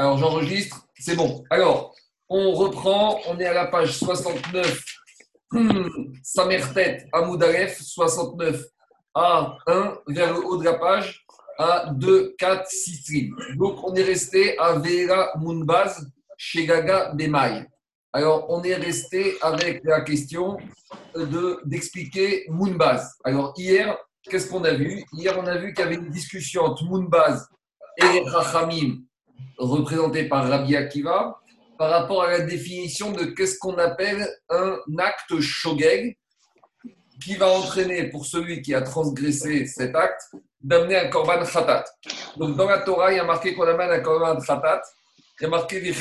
Alors j'enregistre, c'est bon. Alors, on reprend, on est à la page 69, Samertet Amoudalef, 69 à 1, vers le haut de la page, à 2, 4, 6 lignes. Donc on est resté à Vera Mounbaz, chez Gaga Bemaï. Alors on est resté avec la question d'expliquer Moonbaz. Alors hier, qu'est-ce qu'on a vu? Hier, on a vu qu'il y avait une discussion entre Moonbaz et Rachamim représenté par Rabbi Akiva, par rapport à la définition de qu'est-ce qu'on appelle un acte shogeg, qui va entraîner pour celui qui a transgressé cet acte d'amener un korban khatat. Donc dans la Torah, il y a marqué qu'on amène un korban khatat, il y a marqué des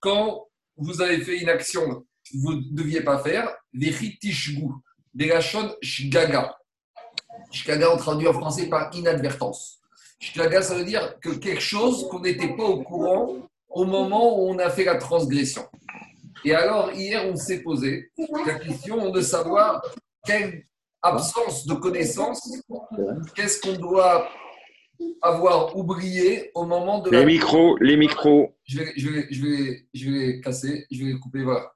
Quand vous avez fait une action que vous ne deviez pas faire, des tishgu, des lachon shgaga. Shgaga, on traduit en français par inadvertance. Shkaga, ça veut dire que quelque chose qu'on n'était pas au courant au moment où on a fait la transgression. Et alors, hier, on s'est posé la question de savoir quelle absence de connaissance, qu'est-ce qu'on doit avoir oublié au moment de les Micros, les micros, je vais, je, vais, je, vais, je vais les casser, je vais les couper, voilà.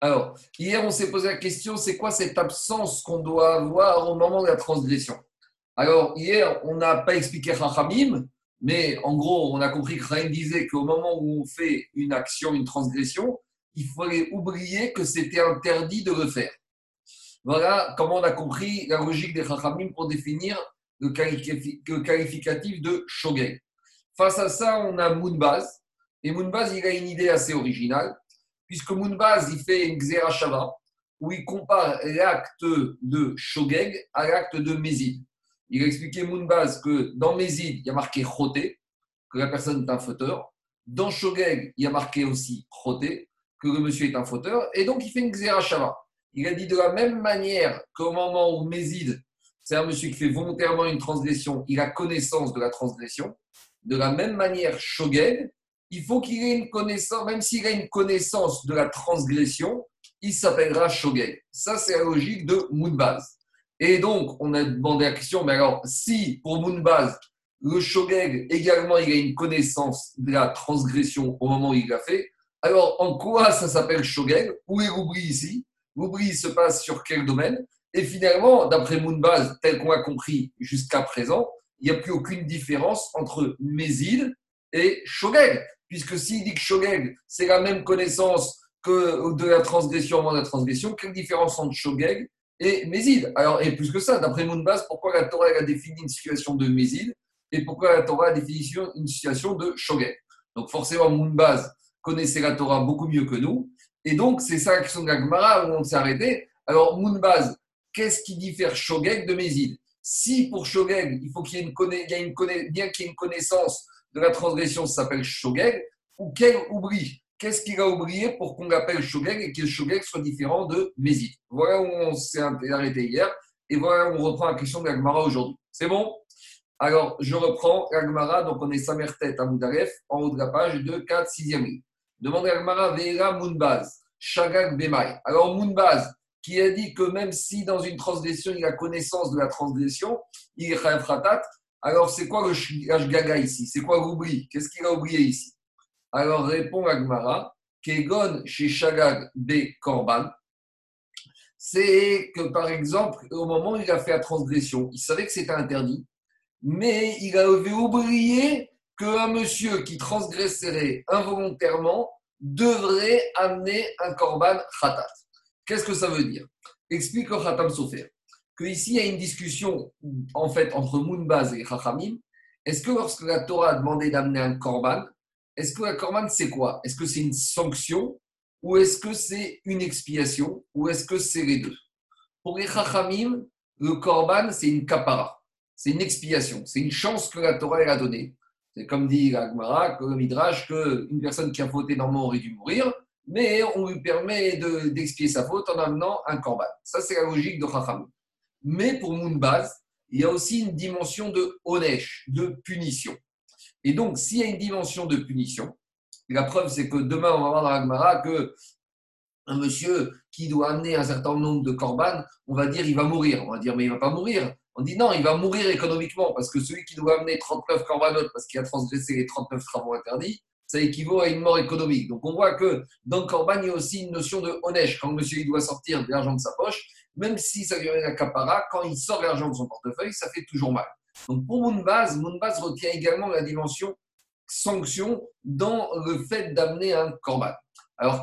Alors, hier, on s'est posé la question, c'est quoi cette absence qu'on doit avoir au moment de la transgression? Alors, hier, on n'a pas expliqué Chachamim, mais en gros, on a compris que Chachamim disait qu'au moment où on fait une action, une transgression, il fallait oublier que c'était interdit de le faire. Voilà comment on a compris la logique des Chachamim pour définir le, qualificatif de Shogeg. Face à ça, on a Moonbaz. Et Moonbaz, il a une idée assez originale, puisque Moonbaz, il fait une Xerashava, où il compare l'acte de Shogeg à l'acte de Mézid. Il a expliqué Moonbaz que dans Mézid, il y a marqué Choté, que la personne est un fauteur. Dans Shogeg, il y a marqué aussi Choté, que le monsieur est un fauteur. Et donc, il fait une Xerashava. Il a dit de la même manière qu'au moment où Mézid, c'est un monsieur qui fait volontairement une transgression, il a connaissance de la transgression. De la même manière, Shogeg, il faut qu'il ait une connaissance, même s'il a une connaissance de la transgression, il s'appellera Shogeg. Ça, c'est la logique de Moonbaz. Et donc, on a demandé la question, mais alors, si pour Moonbaz, le Shogeg également, il a une connaissance de la transgression au moment où il l'a fait, alors en quoi ça s'appelle Shogeg? Où est l'oubli ici? L'oubli se passe sur quel domaine? Et finalement, d'après Moonbaz, tel qu'on a compris jusqu'à présent, il n'y a plus aucune différence entre Mézid et Shogeg. Puisque s'il dit que Shogeg, c'est la même connaissance que de la transgression au moment de la transgression, quelle différence entre Shogeg et Mézid. Alors, et plus que ça, d'après Mounbaz, pourquoi la Torah a défini une situation de Mézid et pourquoi la Torah a défini une situation de Shogeg Donc, forcément, Mounbaz connaissait la Torah beaucoup mieux que nous. Et donc, c'est ça la question de la Gemara où on s'est arrêté. Alors, Mounbaz, qu'est-ce qui diffère Shogeg de Mézid Si pour Shogeg, il faut qu'il y ait une, bien connaissance de la transgression, ça s'appelle Shogeg, ou quel oubli? Qu'est-ce qu'il a oublié pour qu'on l'appelle Shogeg et que Shogeg soit différent de Mézid Voilà où on s'est arrêté hier et voilà où on reprend la question de aujourd'hui. C'est bon? Alors, je reprends l'Agmara, donc on est Samertet à Moudaref, en haut de la page 2, 4, 6e ligne. Demandez à l'Agmara, Veera Mounbaz, Shagag Bemai. Alors, Mounbaz, qui a dit que même si dans une transgression, il a connaissance de la transgression, il est Fratat, alors c'est quoi le Shgaga ici? C'est quoi l'oubli? Qu'est-ce qu'il a oublié ici? Alors répond Agmara, Kegon chez Shagag B. Korban, c'est que par exemple, au moment où il a fait la transgression, il savait que c'était interdit, mais il avait oublié qu'un monsieur qui transgresserait involontairement devrait amener un korban khatat. Qu'est-ce que ça veut dire? Explique le khatam Sofer que ici il y a une discussion en fait entre Mounbaz et Chachamim. Est-ce que lorsque la Torah a demandé d'amener un korban, est-ce que la korban, c'est quoi? Est-ce que c'est une sanction ou est-ce que c'est une expiation ou est-ce que c'est les deux? Pour les chachamim, le korban, c'est une kapara, c'est une expiation, c'est une chance que la Torah a donnée. C'est comme dit la Gemara, le Midrash, qu'une personne qui a fauté normalement aurait dû mourir, mais on lui permet d'expier sa faute en amenant un korban. Ça, c'est la logique de chachamim. Mais pour Mounbaz, il y a aussi une dimension de onesh, de punition. Et donc, s'il y a une dimension de punition, la preuve, c'est que demain, on va voir dans la Gemara que un monsieur qui doit amener un certain nombre de corbanes, on va dire il va mourir. On va dire mais il va pas mourir. On dit non, il va mourir économiquement parce que celui qui doit amener 39 corbanotes parce qu'il a transgressé les 39 travaux interdits, ça équivaut à une mort économique. Donc on voit que dans le corban, il y a aussi une notion de honnête. Quand monsieur il doit sortir de l'argent de sa poche, même si ça lui un capara, quand il sort l'argent de son portefeuille, ça fait toujours mal. Donc pour Moonbaz, Moonbaz retient également la dimension sanction dans le fait d'amener un corban. Alors,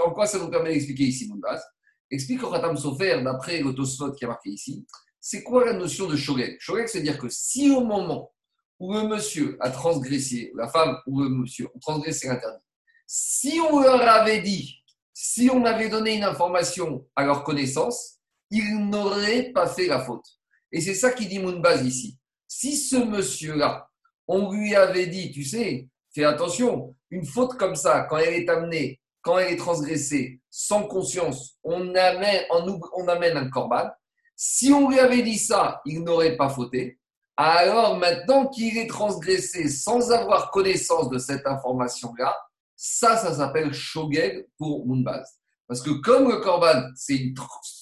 en quoi ça nous permet d'expliquer ici Moonbaz Explique au Khatam Sofer, d'après le qui a marqué ici, c'est quoi la notion de shogeg Shogeg, c'est-à-dire que si au moment où le monsieur a transgressé, la femme ou le monsieur ont transgressé l'interdit, si on leur avait dit, si on avait donné une information à leur connaissance, ils n'auraient pas fait la faute. Et c'est ça qui dit Moonbaz ici. Si ce monsieur-là, on lui avait dit, tu sais, fais attention, une faute comme ça, quand elle est amenée, quand elle est transgressée, sans conscience, on amène, on amène un corban. Si on lui avait dit ça, il n'aurait pas fauté. Alors maintenant qu'il est transgressé sans avoir connaissance de cette information-là, ça, ça s'appelle shogeg pour Moonbaz. Parce que comme le korban, c'est une,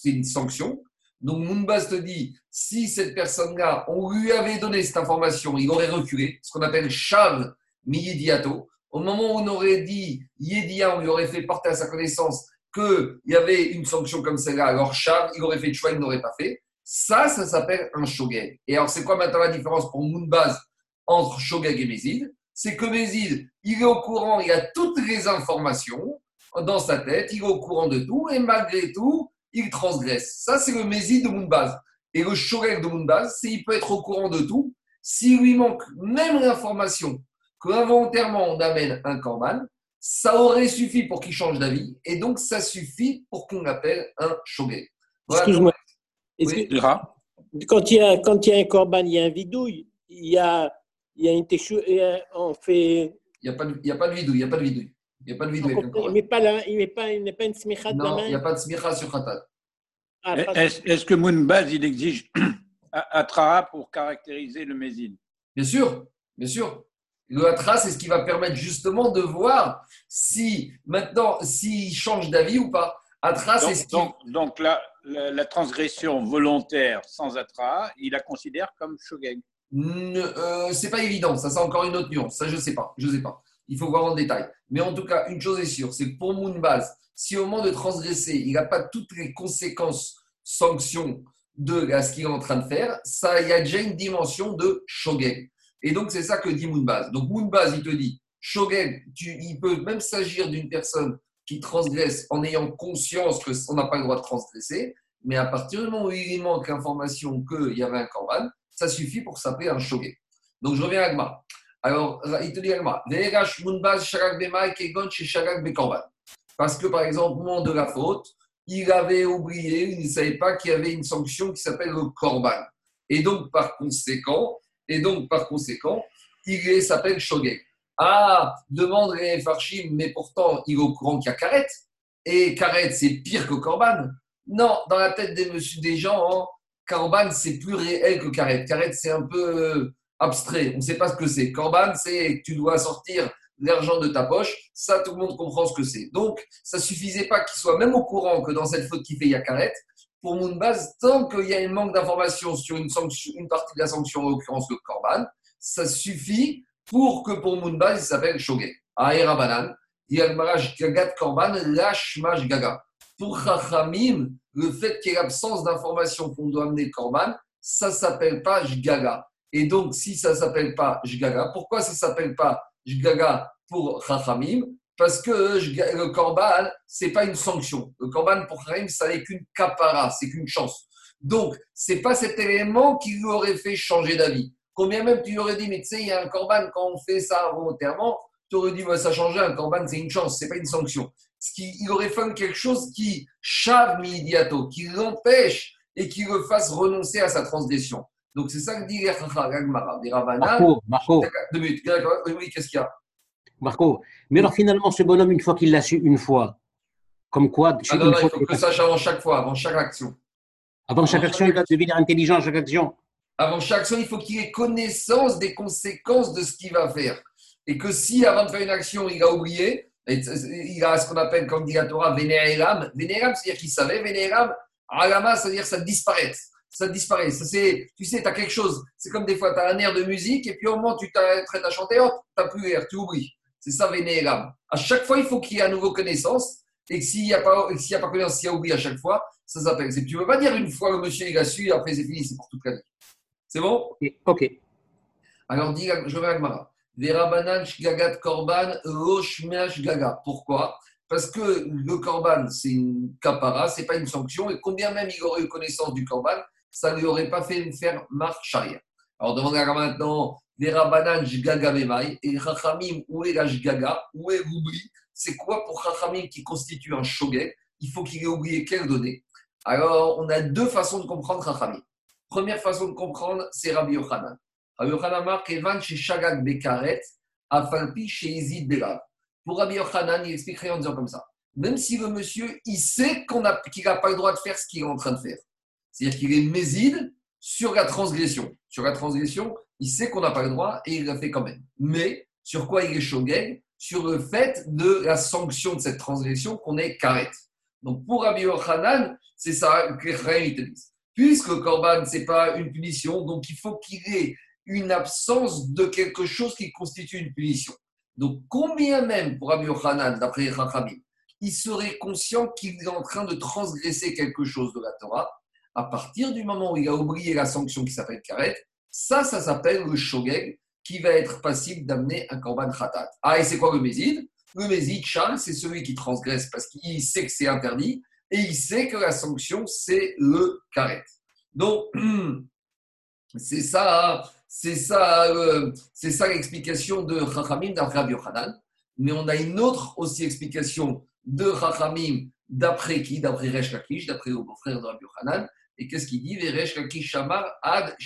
une, sanction, donc Moonbaz te dit, si cette personne-là, on lui avait donné cette information, il aurait reculé, ce qu'on appelle shav miyidiato. Au moment où on aurait dit yedia, on lui aurait fait porter à sa connaissance qu'il y avait une sanction comme celle-là, alors shav, il aurait fait le choix, il n'aurait pas fait. Ça, ça s'appelle un shogeg. Et alors, c'est quoi maintenant la différence pour Moonbaz entre shogeg et Mézid? C'est que Mézid, il est au courant, il a toutes les informations dans sa tête, il est au courant de tout, et malgré tout, il transgresse. Ça, c'est le Mézid de Moonbaz. Et le shogeg de Moonbaz, c'est qu'il peut être au courant de tout. S'il lui manque même l'information qu'involontairement on amène un korban, ça aurait suffi pour qu'il change d'avis, et donc ça suffit pour qu'on l'appelle un shogeg. Excuse-moi, quand, il y a, quand il y a un corban, il y a un vidouille, il y a, il y a une téchou, on fait. Il n'y a, pas de, il y a pas de vidouille, il n'y a pas de vidouille. Il n'y a pas de vidouille. il n'est pas, pas, pas une smicha de la main Non, il n'y a pas de smicha sur khatat. Ah, est-ce, est que Mounbaz, il exige Atra pour caractériser le mézine Bien sûr, bien sûr. Le Atra, c'est ce qui va permettre justement de voir si maintenant, s'il change d'avis ou pas. Atra, c'est ce donc, donc la, transgression volontaire sans atra, il la considère comme shogeg euh, C'est pas évident, ça c'est encore une autre nuance, ça je sais pas, je sais pas. Il faut voir en détail. Mais en tout cas, une chose est sûre, c'est que pour Moonbaz, si au moment de transgresser, il n'a pas toutes les conséquences, sanctions de ce qu'il est en train de faire, ça, il y a déjà une dimension de shogeg. Et donc, c'est ça que dit Moonbaz. Donc, Moonbaz, il te dit, shogeg, il peut même s'agir d'une personne qui transgresse en ayant conscience qu'on n'a pas le droit de transgresser, mais à partir du moment où il manque l'information qu'il y avait un korban, ça suffit pour s'appeler un shogé. Donc je reviens à Agma. Alors, il te dit parce que par exemple, au moment de la faute, il avait oublié, il ne savait pas qu'il y avait une sanction qui s'appelle le korban. Et donc, par conséquent, et donc, par conséquent, il s'appelle shogé. Ah, demande les Farshim, mais pourtant, il est au courant qu'il y a Karet. Et Karet, c'est pire que Korban. Non, dans la tête des, des gens, hein, Korban, c'est plus réel que Karet. Karet, c'est un peu euh, abstrait. On ne sait pas ce que c'est. Korban, c'est tu dois sortir l'argent de ta poche. Ça, tout le monde comprend ce que c'est. Donc, ça suffisait pas qu'il soit même au courant que dans cette faute qu'il fait, il y a Karet. Pour Moonbaz, tant qu'il y a un manque d'informations sur une, une partie de la sanction, en l'occurrence le Korban, ça suffit pour que pour Moonbaz, il s'appelle Shogeg. Aïra Banan, il y a le mariage Gagat Korban, Lashmash Gaga. Pour Chachamim, le fait qu'il y ait l'absence d'information qu'on doit amener Korban, ça s'appelle pas Jgaga. Et donc, si ça ne s'appelle pas Jgaga, pourquoi ça ne s'appelle pas Jgaga pour Chachamim? Parce que le Korban, ce n'est pas une sanction. Le Korban pour Chachamim, ça n'est qu'une capara, c'est qu'une chance. Donc, ce n'est pas cet élément qui lui aurait fait changer d'avis. Combien même tu aurais dit, mais tu sais, il y a un corban, quand on fait ça volontairement, tu aurais dit, ça change un corban, c'est une chance, c'est pas une sanction. Ce qui, il aurait fallu quelque chose qui chave midiato, qui l'empêche et qui le fasse renoncer à sa transgression. Donc c'est ça que dit Marco, Marco. Deux minutes. Oui, qu'est-ce qu'il y a? Marco, mais alors finalement, ce bonhomme, une fois qu'il l'a su une fois, comme quoi ah non, non, il faut que ça sache avant chaque fois, avant chaque action. Avant chaque action, il doit devenir intelligent chaque action avant chaque action, il faut qu'il ait connaissance des conséquences de ce qu'il va faire. Et que si avant de faire une action, il a oublié, il a ce qu'on appelle, comme dit la Torah, Vénéram. Vénéram, c'est-à-dire qu'il savait, Vénéram, Alama, c'est-à-dire ça disparaît. Ça disparaît. Ça, c'est, tu sais, tu as quelque chose. C'est comme des fois, tu as un air de musique et puis au moment où tu t'arrêtes à chanter, hop, tu n'as plus l'air, tu oublies. C'est ça, Vénéram. À chaque fois, il faut qu'il y ait à nouveau connaissance et que s'il n'y a, pas, s'il y a pas connaissance, s'il y a oublié à chaque fois, ça s'appelle. Tu ne peux pas dire une fois le monsieur il a su et après c'est fini, c'est pour toute la vie. C'est bon? Ok. Alors, dis, je vais à Gmara. Shgagat korban roshmeach gaga. Pourquoi? Parce que le korban, c'est une kapara, c'est pas une sanction, et combien même il aurait eu connaissance du korban, ça ne lui aurait pas fait faire marche arrière. Alors, demandez maintenant, Verabanan shgaga memai, et Chachamim, où est la shgaga Où est l'oubli? C'est quoi pour Chachamim qui constitue un shogeg Il faut qu'il ait oublié quelle donnée Alors, on a deux façons de comprendre Chachamim. Première façon de comprendre, c'est Rabbi Yochanan. Rabbi Yochanan marque Evan chez Shagag Bekaret, Afalpi chez Izid Belav. Pour Rabbi Yochanan, il expliquerait en disant comme ça. Même si le monsieur, il sait qu'il n'a pas le droit de faire ce qu'il est en train de faire. C'est-à-dire qu'il est méside sur la transgression. Sur la transgression, il sait qu'on n'a pas le droit et il l'a fait quand même. Mais sur quoi il est shogeg? Sur le fait de la sanction de cette transgression qu'on est karet. Donc pour Rabbi Yochanan, c'est ça que te. Puisque Corban, ce n'est pas une punition, donc il faut qu'il ait une absence de quelque chose qui constitue une punition. Donc, combien même pour Rabbi Yochanan, d'après Rachamim, il serait conscient qu'il est en train de transgresser quelque chose de la Torah, à partir du moment où il a oublié la sanction qui s'appelle karet, ça, ça s'appelle le shogeg, qui va être passible d'amener un korban khatat. Ah, et c'est quoi le mézid? Le mézid, Charles, c'est celui qui transgresse parce qu'il sait que c'est interdit, et il sait que la sanction, c'est le karet. Donc, c'est ça, c'est ça, euh, c'est ça l'explication de Chachamim d'après Yochanan. Mais on a une autre aussi explication de Chachamim d'après qui? D'après Resh Lakish, d'après le beau-frère de Rabbi Yochanan. Et qu'est-ce qu'il dit? Resh Shamar ad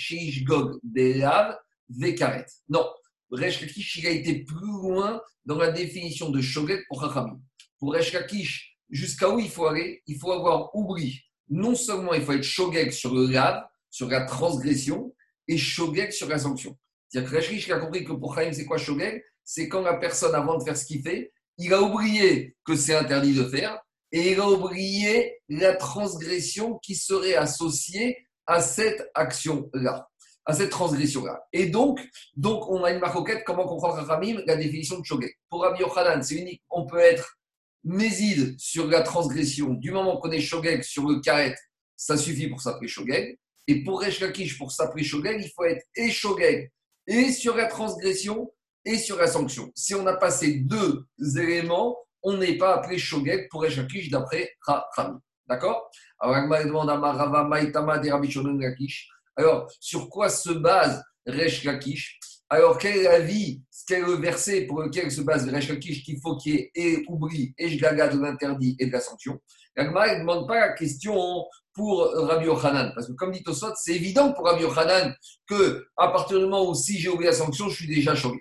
Belav Vekaret. Non, Resh Lakish, il a été plus loin dans la définition de Shoget pour Chachamim. Pour Resh Lakish, jusqu'à où il faut aller? Il faut avoir oublié. Non seulement il faut être Shogeg sur le lave, sur la transgression, et Shogeg sur la sanction. C'est-à-dire que Rachrish a compris que pour Chaim, c'est quoi Shogeg C'est quand la personne, avant de faire ce qu'il fait, il a oublié que c'est interdit de faire et il a oublié la transgression qui serait associée à cette action-là, à cette transgression-là. Et donc, donc, on a une maroquette, comment comprendre Ramim, la définition de Shogeg. Pour Rabbi Yochanan, c'est unique, on peut être méside sur la transgression. Du moment qu'on est Shogeg sur le karet, ça suffit pour s'appeler Shogeg. Et pour Resh pour s'appeler Shogeg, il faut être et Shogeg, et sur la transgression, et sur la sanction. Si on a passé deux éléments, on n'est pas appelé Shogeg pour Resh d'après Rami. D'accord? Alors, sur quoi se base Resh Alors, quel est l'avis, quel est le verset pour lequel se base Resh qu'il faut qu'il y ait et oubli et de l'interdit et de la sanction? Agma ne demande pas la question pour Rabbi Yochanan. Parce que comme dit Tosot, c'est évident pour Rabbi Yochanan que à partir du moment où si j'ai oublié la sanction, je suis déjà choqué.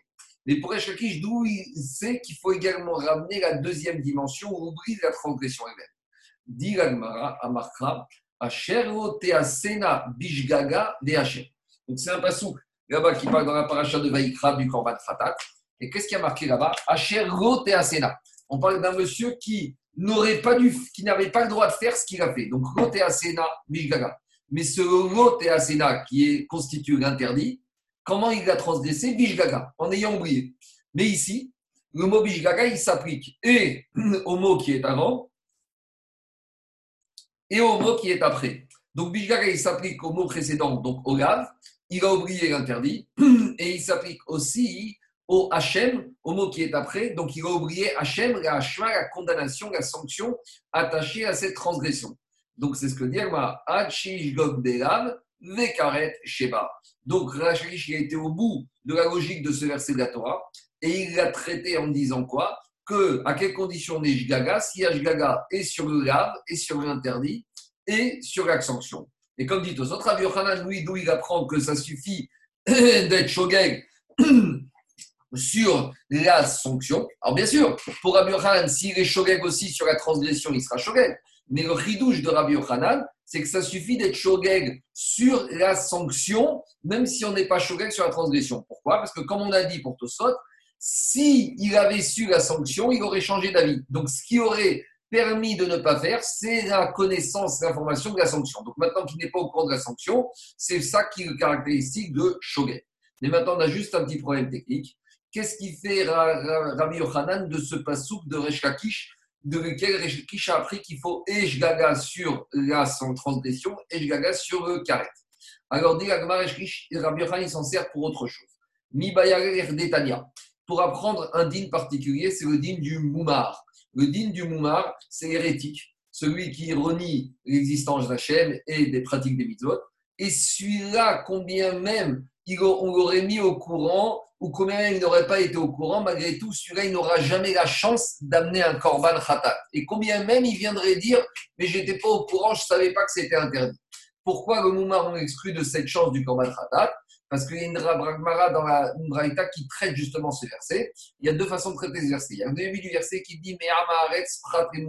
Mais pour Eshakish, d'où il sait qu'il faut également ramener la deuxième dimension où oublie la transgression elle-même. Dit l'Agmara, Amarkra, Ashero Teasena Bishgaga de Donc c'est un passou là-bas qui parle dans la paracha de Vaikra du Korban Fatat. Et qu'est-ce qui a marqué là-bas? Ashero Teasena. On parle d'un monsieur qui n'aurait pas dû, qui n'avait pas le droit de faire ce qu'il a fait. Donc, asena, bishgaga. Mais ce asena qui est constitue l'interdit, comment il a transgressé Bishgaga, en ayant oublié. Mais ici, le mot Bishgaga, il s'applique et au mot qui est avant et au mot qui est après. Donc, Bishgaga, il s'applique au mot précédent, donc au lave. Il a oublié l'interdit et il s'applique aussi au Hachem, au mot qui est après. Donc, il a oublié Hachem, la Hashma, la condamnation, la sanction attachée à cette transgression. Donc, c'est ce que dit Agma. Gog Delav, Vekaret Sheba. Donc, Rachish, il a été au bout de la logique de ce verset de la Torah et il l'a traité en disant quoi? Que, à quelles conditions on est Jgaga? Si Jgaga est sur le lave, et sur l'interdit, et sur la sanction. Et comme dit autres, Rabbi Yochanan, lui, d'où il apprend que ça suffit d'être shogeg sur la sanction. Alors bien sûr, pour Rabbi Yochanan, s'il est shogeg aussi sur la transgression, il sera shogeg. Mais le ridouche de Rabbi Yochanan, c'est que ça suffit d'être shogeg sur la sanction, même si on n'est pas shogeg sur la transgression. Pourquoi? Parce que comme on a dit pour Tosot, s'il il avait su la sanction, il aurait changé d'avis. Donc ce qui aurait permis de ne pas faire, c'est la connaissance, l'information de la sanction. Donc maintenant qu'il n'est pas au courant de la sanction, c'est ça qui est le caractéristique de Shogeg. Mais maintenant, on a juste un petit problème technique. Qu'est-ce qui fait Rabbi Yochanan de ce pasouk de Resh de lequel Resh a appris qu'il faut Eshgaga sur la transgression, Eshgaga sur le karet Alors, dit Rabbi Yochanan s'en sert pour autre chose. Mi Detania. Pour apprendre un din particulier, c'est le din du Moumar. Le din du Moumar, c'est hérétique, celui qui renie l'existence d'Hachem et des pratiques des mitzvot. Et celui-là, combien même on l'aurait mis au courant, ou combien il n'aurait pas été au courant, malgré tout, celui-là, il n'aura jamais la chance d'amener un korban khatat. Et combien même il viendrait dire, mais j'étais pas au courant, je savais pas que c'était interdit. Pourquoi le Moumar on exclut de cette chance du korban khatat parce qu'il y a une Bragmara dans la Braïta qui traite justement ce verset. Il y a deux façons de traiter ce verset. Il y a le début du verset qui dit Mais Prat et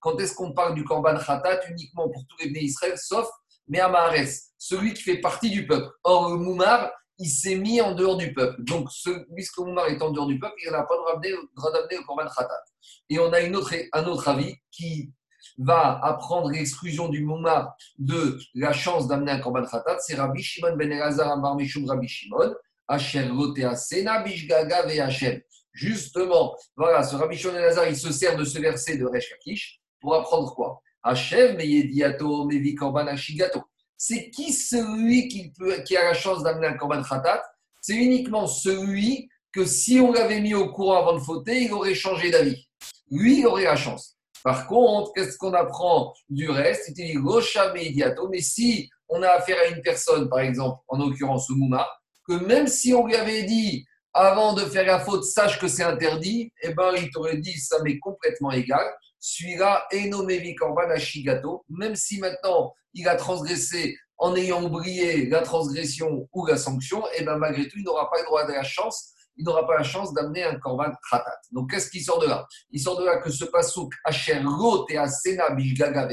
Quand est-ce qu'on parle du Korban Khatat uniquement pour tous les bénis Israël, sauf Me'amaharetz, celui qui fait partie du peuple. Or, le Moumar, il s'est mis en dehors du peuple. Donc, puisque le Moumar est en dehors du peuple, il n'a pas le droit d'amener le Korban Khatat. Et on a un autre avis qui va apprendre l'exclusion du Mouma de la chance d'amener un Korban Khatat, c'est Rabbi Shimon ben Elazar Ambar Mishum Rabbi Shimon, Asher Sena Bishgaga Ve Justement, voilà, ce Rabbi Shimon ben Elazar, il se sert de ce verset de Resh Kakish pour apprendre quoi? Hashem Meyediato Mevi Korban Ashigato. C'est qui celui qui, qui a la chance d'amener un Korban Khatat? C'est uniquement celui que si on l'avait mis au courant avant de fauter, il aurait changé d'avis. Lui, il aurait la chance. Par contre, qu'est-ce qu'on apprend du reste? C'était Rocha Mediato. Mais si on a affaire à une personne, par exemple, en l'occurrence Mouma, que même si on lui avait dit avant de faire la faute, sache que c'est interdit, eh ben, il t'aurait dit ça m'est complètement égal. Celui-là est nommé Korban Ashigato, même si maintenant il a transgressé en ayant oublié la transgression ou la sanction, et eh ben malgré tout, il n'aura pas le droit de la chance il n'aura pas la chance d'amener un korban khatat. Donc, qu'est-ce qui sort de là? Il sort de là que ce pasouk Hacher Lot et Asena Bishgaga.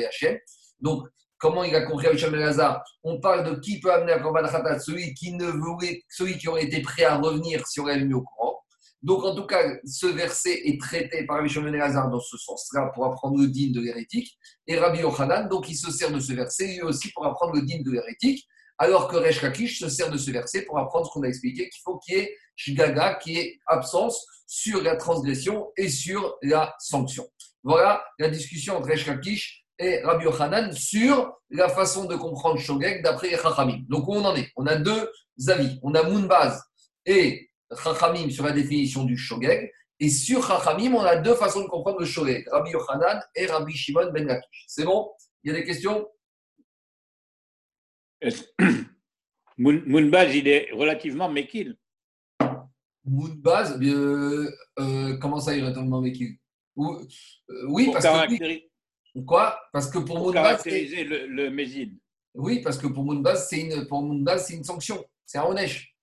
Donc, comment il a compris Hachem Lazar On parle de qui peut amener un korban khatat? Celui qui ne voulait, celui qui aurait été prêt à revenir si on avait mis au courant. Donc, en tout cas, ce verset est traité par Rabbi Shimon Lazar dans ce sens-là pour apprendre le digne de l'hérétique. Et Rabbi Yochanan, donc, il se sert de ce verset lui aussi pour apprendre le digne de l'hérétique. Alors que Resh se sert de ce verset pour apprendre ce qu'on a expliqué, qu'il faut qu'il y ait Shgaga, qui est absence sur la transgression et sur la sanction. Voilà la discussion entre Resh et Rabbi Yochanan sur la façon de comprendre Shogeg d'après Chachamim. Donc, où on en est? On a deux avis. On a Moonbaz et Chachamim sur la définition du Shogeg. Et sur Chachamim, on a deux façons de comprendre le Shogeg, Rabbi Yochanan et Rabbi Shimon ben Lakish. C'est bon? Il y a des questions? Moonbaz, il est relativement méquille. Moonbaz, euh, euh, comment ça, il est relativement méquille euh, Oui, parce que. Quoi? Parce que pour, pour caractériser le, le Oui, parce que pour Moonbaz, c'est une, pour c'est une sanction. C'est un Onesh.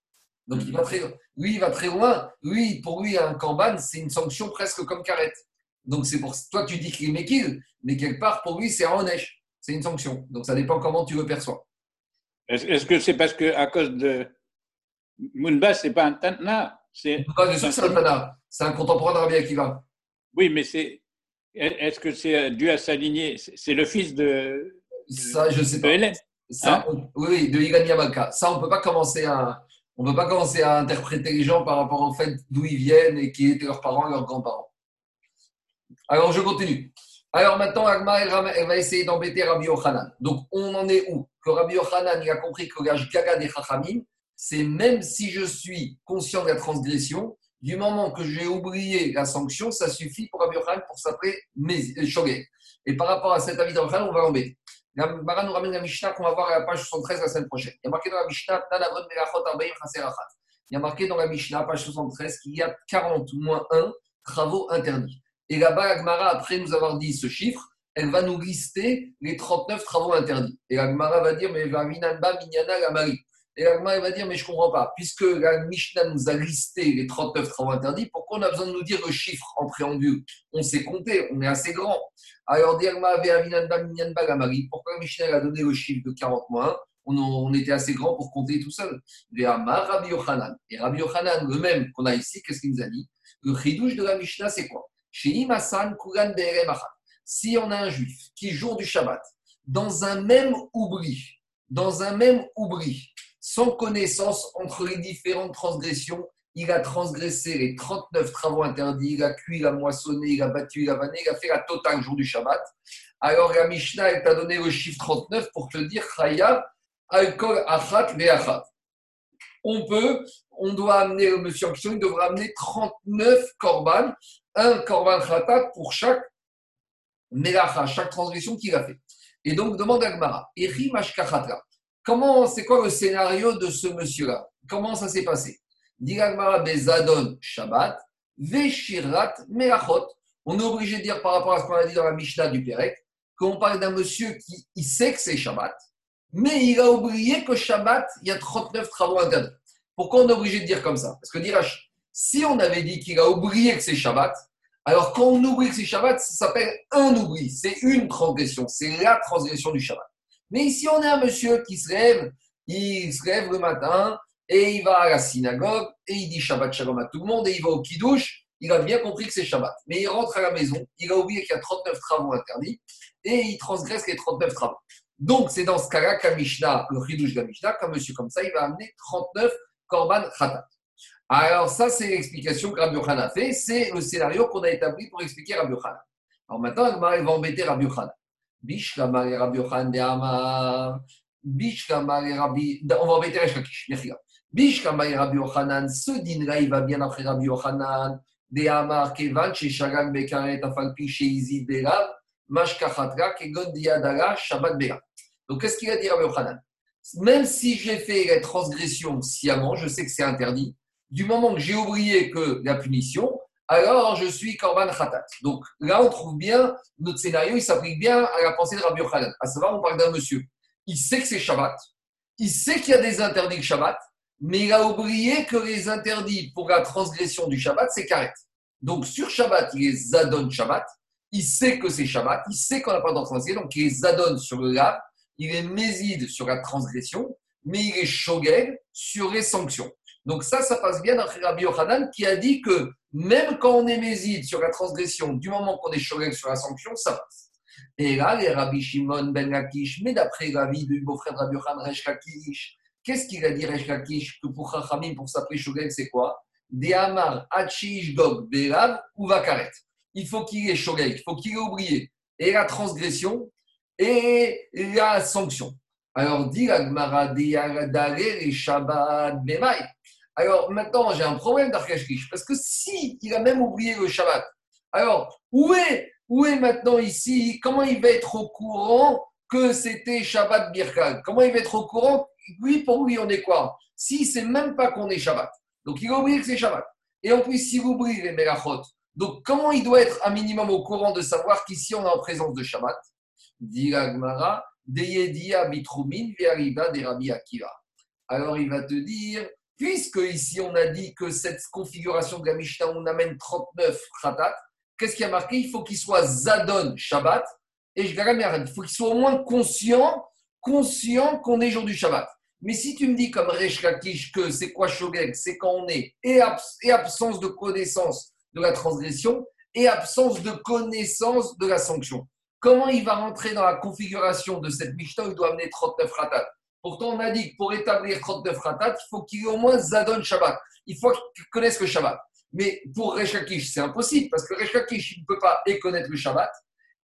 Donc, il va très, lui, il va très loin. Lui, pour lui, un Kanban, c'est une sanction presque comme carrette. Donc, c'est pour toi, tu dis qu'il est méquille, mais quelque part, pour lui, c'est un Onesh. C'est une sanction. Donc, ça dépend comment tu le perçois. Est-ce que c'est parce que à cause de Moonbas, c'est pas un Tana C'est sûr que c'est un Tana. C'est un contemporain de Rabbi Akiva. Oui, mais c'est. Est-ce que c'est dû à sa lignée? C'est le fils de. Ça, je sais pas. Ça, hein? oui, de Igan Yamaka. Ça, on peut pas commencer à. On ne peut pas commencer à interpréter les gens par rapport au fait d'où ils viennent et qui étaient leurs parents et leurs grands-parents. Alors, je continue. Alors maintenant, Agma, elle va essayer d'embêter Rabbi Yochanan. Donc, on en est où? Que Rabbi Yochanan, a compris que le gaga des Chachamim, c'est même si je suis conscient de la transgression, du moment que j'ai oublié la sanction, ça suffit pour Rabbi Yochanan pour s'appeler euh, Shogé. Et par rapport à cet avis de Yochanan, on va l'embêter. La Mara nous ramène la Mishnah qu'on va voir à la page 73 la semaine prochaine. Il y a marqué dans la Mishnah, il y a marqué dans la Mishnah, page 73, qu'il y a 40 moins 1 travaux interdits. Et là-bas, Agmara, après nous avoir dit ce chiffre, elle va nous lister les 39 travaux interdits. Et Agmara va dire, mais Vavinanba, Minyana, la Et Agmara va dire, mais je ne comprends pas. Puisque la Mishnah nous a listé les 39 travaux interdits, pourquoi on a besoin de nous dire le chiffre en préambule? On sait compter, on est assez grand. Alors, Marie. Pourquoi la Mishnah a donné le chiffre de 40 moins on, était assez grand pour compter tout seul. Et Rabbi Yochanan, le même qu'on a ici, qu'est-ce qu'il nous a dit? Le chidouche de la Mishnah, c'est quoi? Si on a un juif qui, jour du Shabbat, dans un même oubli, dans un même oubli, sans connaissance entre les différentes transgressions, il a transgressé les 39 travaux interdits, il a cuit, il a moissonné, il a battu, il a vanné, il a fait la totale jour du Shabbat. Alors la Mishnah, elle t'a donné le chiffre 39 pour te dire Chayav, alcool achat, ve'achat. On peut, on doit amener le monsieur en il devra amener 39 korban, un korban khatat pour chaque melacha, chaque transgression qu'il a fait. Et donc, demande à Gmara, comment, c'est quoi le scénario de ce monsieur-là? Comment ça s'est passé? Bezadon Shabbat, Veshirat Melachot. On est obligé de dire par rapport à ce qu'on a dit dans la Mishnah du Pérec, qu'on parle d'un monsieur qui il sait que c'est Shabbat, mais il a oublié que Shabbat, il y a 39 travaux interdits. Pourquoi on est obligé de dire comme ça? Parce que Dirache, si on avait dit qu'il a oublié que c'est Shabbat, alors quand on oublie que c'est Shabbat, ça s'appelle un oubli, c'est une transgression, c'est la transgression du Shabbat. Mais ici, on est un monsieur qui se lève, il se lève le matin, et il va à la synagogue et il dit Shabbat Shalom à tout le monde et il va au Kiddush. Il a bien compris que c'est Shabbat. Mais il rentre à la maison, il a oublié qu'il y a 39 travaux interdits et il transgresse les 39 travaux. Donc, c'est dans ce cas-là qu'à Mishnah, le Kiddush de Mishnah, qu'un monsieur comme ça, il va amener 39 Korban Khatat. Alors, ça, c'est l'explication que Rabbi Yochanan a fait. C'est le scénario qu'on a établi pour expliquer Rabbi Yochanan. Alors maintenant, il va embêter Rabbi Yochanan. Bish Rabbi Yochanan de Amar. Bish Rabbi. On va embêter Resh Bishkamay Rabbi Yochanan, ce din-là, il va bien après Rabbi Yochanan, de Amar Kevan, chez Shagan Bekaret, Afalpi, chez Izid Berav, Mashkachatra, Kegon Diadara, Shabbat Berav. Donc, qu'est-ce qu'il a dit Rabbi Yochanan? Même si j'ai fait la transgression sciemment, je sais que c'est interdit, du moment que j'ai oublié que la punition, alors je suis Korban Khatat. Donc là, on trouve bien, notre scénario, il s'applique bien à la pensée de Rabbi Yochanan. À savoir, on parle d'un monsieur, il sait que c'est Shabbat, il sait qu'il y a des interdits de Shabbat, mais il a oublié que les interdits pour la transgression du Shabbat, c'est carré. Donc sur Shabbat, il les adonne Shabbat, il sait que c'est Shabbat, il sait qu'on n'a pas d'entranger, donc il les adonne sur le lave, il est méside sur la transgression, mais il est shogeg sur les sanctions. Donc ça, ça passe bien dans Rabbi Yochanan qui a dit que même quand on est méside sur la transgression, du moment qu'on est shogeg sur la sanction, ça passe. Et là, les Rabbi Shimon ben Lakish, mais d'après l'avis du beau-frère Rabbi Yochanan Resh Lakish, Qu'est-ce qu'il a dit Resh Lakish que pour Chachamim, pour s'appeler Shogeg, c'est quoi? Dehamar, Hachish, Gog, Berav ou Vakaret. Il faut qu'il ait Shogeg, il faut qu'il ait oublié et la transgression et la sanction. Alors, dit Agmara, et Shabbat, Bemai. Alors, maintenant, j'ai un problème d'Arkashkish, parce que si il a même oublié le Shabbat, alors, où est, où est maintenant ici, comment il va être au courant que c'était Shabbat Birkal Comment il va être au courant? Lui, pour lui, on est quoi? S'il ne sait même pas qu'on est Shabbat, donc il a oublié que c'est Shabbat. Et en plus, s'il oublie les Melachot, donc comment il doit être un minimum au courant de savoir qu'ici on est en présence de Shabbat? Alors il va te dire, puisque ici on a dit que cette configuration de la Mishnah, on amène 39 khatat, qu'est-ce qui a marqué? Il faut qu'il soit Zadon Shabbat, et je il faut qu'il soit au moins conscient conscient qu'on est jour du Shabbat. Mais si tu me dis comme Resh que c'est quoi Shogeg? C'est quand on est et, absence de connaissance de la transgression et absence de connaissance de la sanction. Comment il va rentrer dans la configuration de cette Mishnah Il doit amener 39 ratat. Pourtant, on a dit que pour établir 39 ratat, il faut qu'il ait au moins Zadon Shabbat. Il faut qu'il connaisse le Shabbat. Mais pour Resh c'est impossible parce que Resh il ne peut pas et connaître le Shabbat.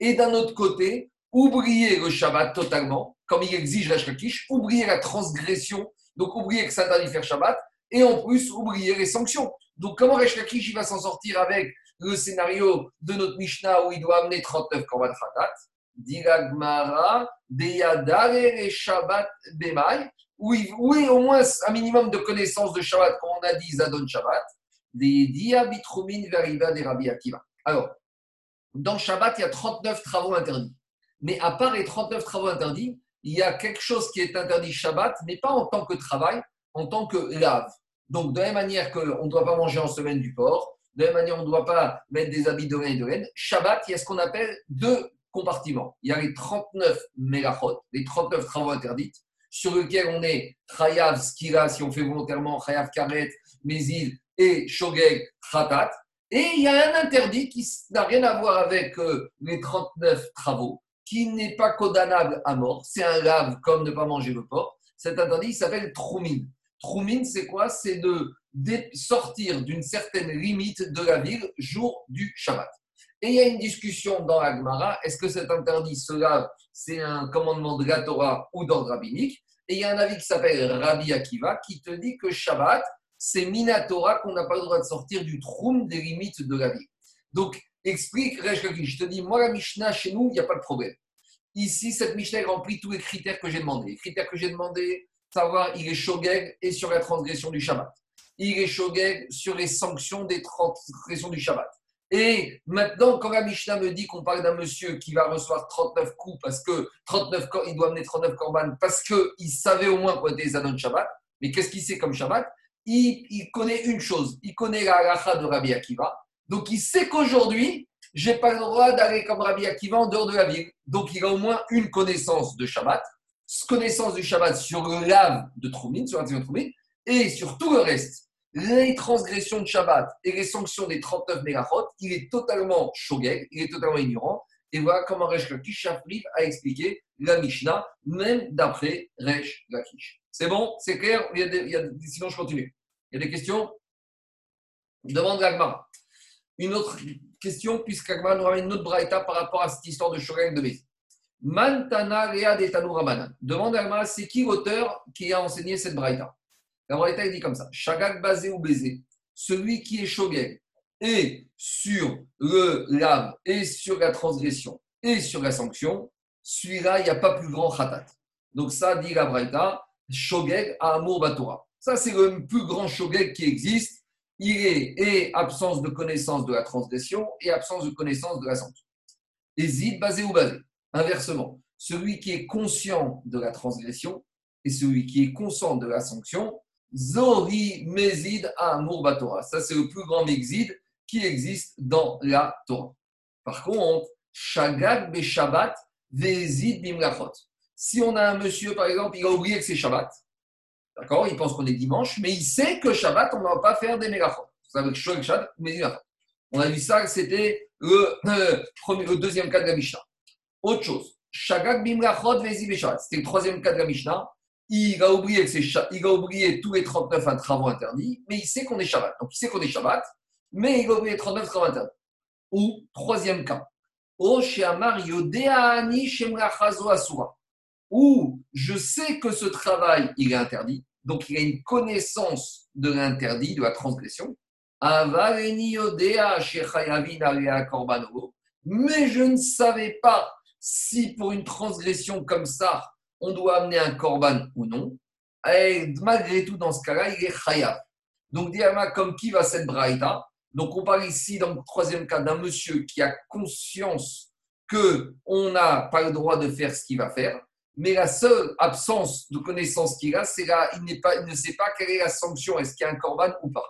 Et d'un autre côté, oublier le Shabbat totalement, comme il exige Resh oublier la transgression, donc oublier que ça interdit faire Shabbat, et en plus oublier les sanctions. Donc comment Resh il va s'en sortir avec le scénario de notre Mishnah où il doit amener 39 Korban Khatat Diragmara, Deyadare Shabbat Bemai, où il au moins un minimum de connaissance de Shabbat, comme on a dit Zadon Shabbat, des Diabitrumin Veriba des Akiva. Alors, dans Shabbat, il y a 39 travaux interdits. Mais à part les 39 travaux interdits, il y a quelque chose qui est interdit Shabbat, mais pas en tant que travail, en tant que lave. Donc, de la même manière qu'on ne doit pas manger en semaine du porc, de la même manière on ne doit pas mettre des habits de laine et de laine, Shabbat, il y a ce qu'on appelle deux compartiments. Il y a les 39 mégachot, les 39 travaux interdits, sur lesquels on est Chayav, Skira, si on fait volontairement, Chayav Karet, Mézil et Shogeg, Khatat. Et il y a un interdit qui n'a rien à voir avec euh, les 39 travaux, qui n'est pas condamnable à mort. C'est un lave comme ne pas manger le porc. Cet interdit s'appelle troumine. Troumine, c'est quoi? C'est de sortir d'une certaine limite de la ville jour du Shabbat. Et il y a une discussion dans l'Agmara, est-ce que cet interdit, se lave, c'est un commandement de la Torah ou d'ordre rabbinique? Et il y a un avis qui s'appelle Rabbi Akiva qui te dit que Shabbat, c'est Minatora qu'on n'a pas le droit de sortir du troum des limites de la vie. Donc, explique Resh Je te dis, moi, la Mishnah, chez nous, il n'y a pas de problème. Ici, cette Mishnah remplit tous les critères que j'ai demandés. Les critères que j'ai demandés, savoir, il est shogeg et sur la transgression du Shabbat. Il est shogeg sur les sanctions des transgressions du Shabbat. Et maintenant, quand la Mishnah me dit qu'on parle d'un monsieur qui va recevoir 39 coups parce que 39, il doit amener 39 korban parce qu'il savait au moins quoi était les Adon Shabbat, mais qu'est-ce qu'il sait comme Shabbat? Il, connaît une chose, il connaît la halacha de Rabbi Akiva. Donc il sait qu'aujourd'hui, je n'ai pas le droit d'aller comme Rabbi Akiva en dehors de la ville. Donc il a au moins une connaissance de Shabbat, connaissance du Shabbat sur le lave de Troumine, sur la de Troumine, et sur tout le reste. Les transgressions de Shabbat et les sanctions des 39 mégachot, il est totalement shogeg, il est totalement ignorant. Et voilà comment Resh Lakish a expliqué la Mishnah, même d'après Resh Lakish. C'est bon? C'est clair? Sinon, je continue. Il y a des questions? Demande Gagmar. Une autre question, puisqu'Agmar nous ramène une autre braïta par rapport à cette histoire de Shogeg de Bézi. Mantana Rea de. Demande Agmar, c'est qui l'auteur qui a enseigné cette braïta? La braïta, dit comme ça Shagag basé ou baiser, celui qui est Shogeg, et sur le lave, et sur la transgression, et sur la sanction, celui-là, il n'y a pas plus grand khatat. Donc ça, dit la braïta, Shogeg à Amour Batora. Ça, c'est le plus grand Shogeg qui existe. Il est et absence de connaissance de la transgression et absence de connaissance de la sanction. Hésite, basé ou basé. Inversement, celui qui est conscient de la transgression et celui qui est conscient de la sanction, Zori Mezid Amour Batora. Ça, c'est le plus grand Mexide qui existe dans la Torah. Par contre, Shagag Be Shabbat Vezid Bimlachot. Si on a un monsieur, par exemple, il a oublié que c'est Shabbat, d'accord Il pense qu'on est dimanche, mais il sait que Shabbat, on ne va pas faire des mégafons. Ça veut dire Shabbat, On a vu ça, c'était le, le, deuxième cas de la Mishnah. Autre chose. Shagak bimrachot vezi Shabbat. C'était le troisième cas de la Mishnah. Il a oublié tous les 39 travaux interdits, mais il sait qu'on est Shabbat. Donc il sait qu'on est Shabbat, mais il a oublié les 39 travaux interdits. Ou troisième cas. O sheamar yodeani shemrachazo asura où je sais que ce travail, il est interdit, donc il a une connaissance de l'interdit, de la transgression, mais je ne savais pas si pour une transgression comme ça, on doit amener un korban ou non. Et malgré tout, dans ce cas-là, il est chayav. Donc, Diama, comme qui va cette braïta? Donc, on parle ici, dans le troisième cas, d'un monsieur qui a conscience qu'on n'a pas le droit de faire ce qu'il va faire mais la seule absence de connaissance qu'il a, c'est là, ne sait pas quelle est la sanction, est-ce qu'il y a un corban ou pas.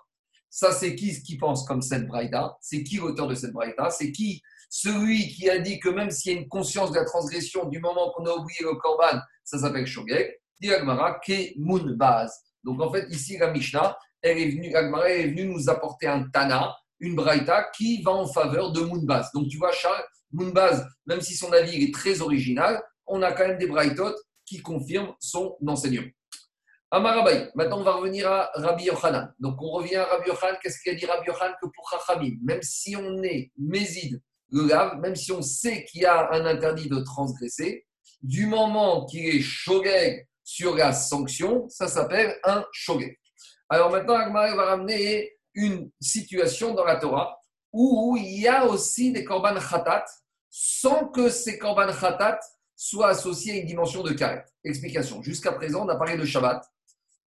Ça, c'est qui qui pense comme cette braïda C'est qui l'auteur de cette braïda C'est qui celui qui a dit que même s'il y a une conscience de la transgression du moment qu'on a oublié le corban, ça s'appelle shogeg Diagmara ke baz. Donc en fait, ici, la Mishnah, elle est venue, est venue nous apporter un tana, une braïta qui va en faveur de Moonbaz. Donc tu vois, Charles, Moonbaz, même si son avis est très original, on a quand même des braïtot qui confirment son enseignement. Amarabaï, maintenant on va revenir à Rabbi Yochanan. Donc on revient à Rabbi Yochanan, qu'est-ce qu'il a dit Rabbi Yochanan que pour Chachamim, même si on est méside, le lave, même si on sait qu'il y a un interdit de transgresser, du moment qu'il est shogeg sur la sanction, ça s'appelle un shogeg. Alors maintenant, Agmar va ramener une situation dans la Torah où il y a aussi des korban khatat, sans que ces korban khatat soit associé à une dimension de carré. Explication. Jusqu'à présent, on a parlé de Shabbat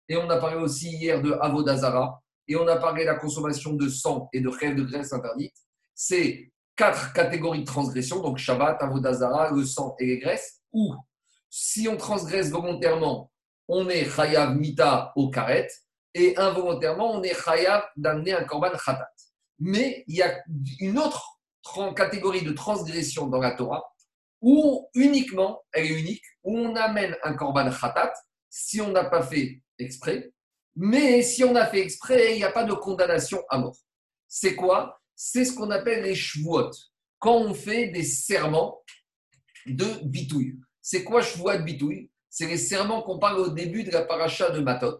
et on a parlé aussi hier de Avodazara et on a parlé de la consommation de sang et de rêve de graisse interdite. C'est quatre catégories de transgression, donc Shabbat, Avodazara, le sang et les graisses, où si on transgresse volontairement, on est Chayav Mita au karet et involontairement, on est Chayav d'amener un korban khatat. Mais il y a une autre catégorie de transgression dans la Torah ou uniquement, elle est unique, où on amène un korban khatat si on n'a pas fait exprès, mais si on a fait exprès, il n'y a pas de condamnation à mort. C'est quoi? C'est ce qu'on appelle les shvuot. Quand on fait des serments de bitouille. C'est quoi shvuot bitouille? C'est les serments qu'on parle au début de la paracha de Matot,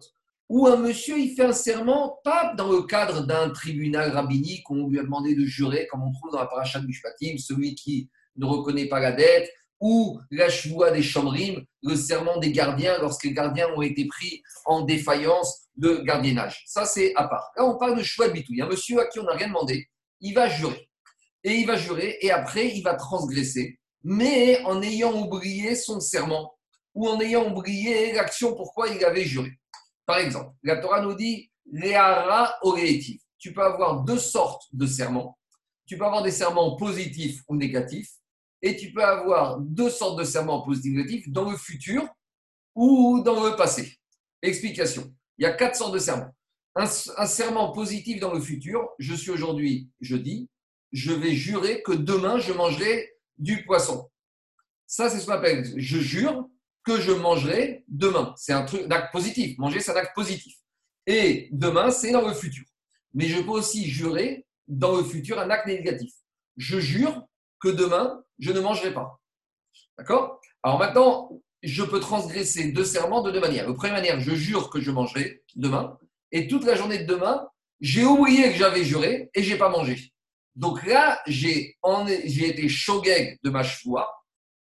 où un monsieur, il fait un serment, pas dans le cadre d'un tribunal rabbinique où on lui a demandé de jurer, comme on trouve dans la paracha de Mishpatim, celui qui ne reconnaît pas la dette, ou la choua des chamrim, le serment des gardiens lorsque les gardiens ont été pris en défaillance de gardiennage. Ça, c'est à part. Là, on parle de choix de bitou. Il y a un monsieur à qui on n'a rien demandé, il va jurer. Et il va jurer, et après, il va transgresser, mais en ayant oublié son serment, ou en ayant oublié l'action pourquoi il avait juré. Par exemple, la Torah nous dit Léara oréétif. Tu peux avoir deux sortes de serments. Tu peux avoir des serments positifs ou négatifs et tu peux avoir deux sortes de serments positifs négatifs dans le futur ou dans le passé. Explication. Il y a quatre sortes de serments. Un, serment positif dans le futur, je suis aujourd'hui jeudi, je vais jurer que demain je mangerai du poisson. Ça, c'est ce qu'on appelle, je jure que je mangerai demain. C'est un, truc, un acte positif. Manger, c'est un acte positif. Et demain, c'est dans le futur. Mais je peux aussi jurer dans le futur un acte négatif. Je jure que demain, je ne mangerai pas. D'accord? Alors maintenant, je peux transgresser deux serments de deux manières. La première manière, je jure que je mangerai demain, et toute la journée de demain, j'ai oublié que j'avais juré et j'ai pas mangé. Donc là, j'ai été shogeg de ma chevoie.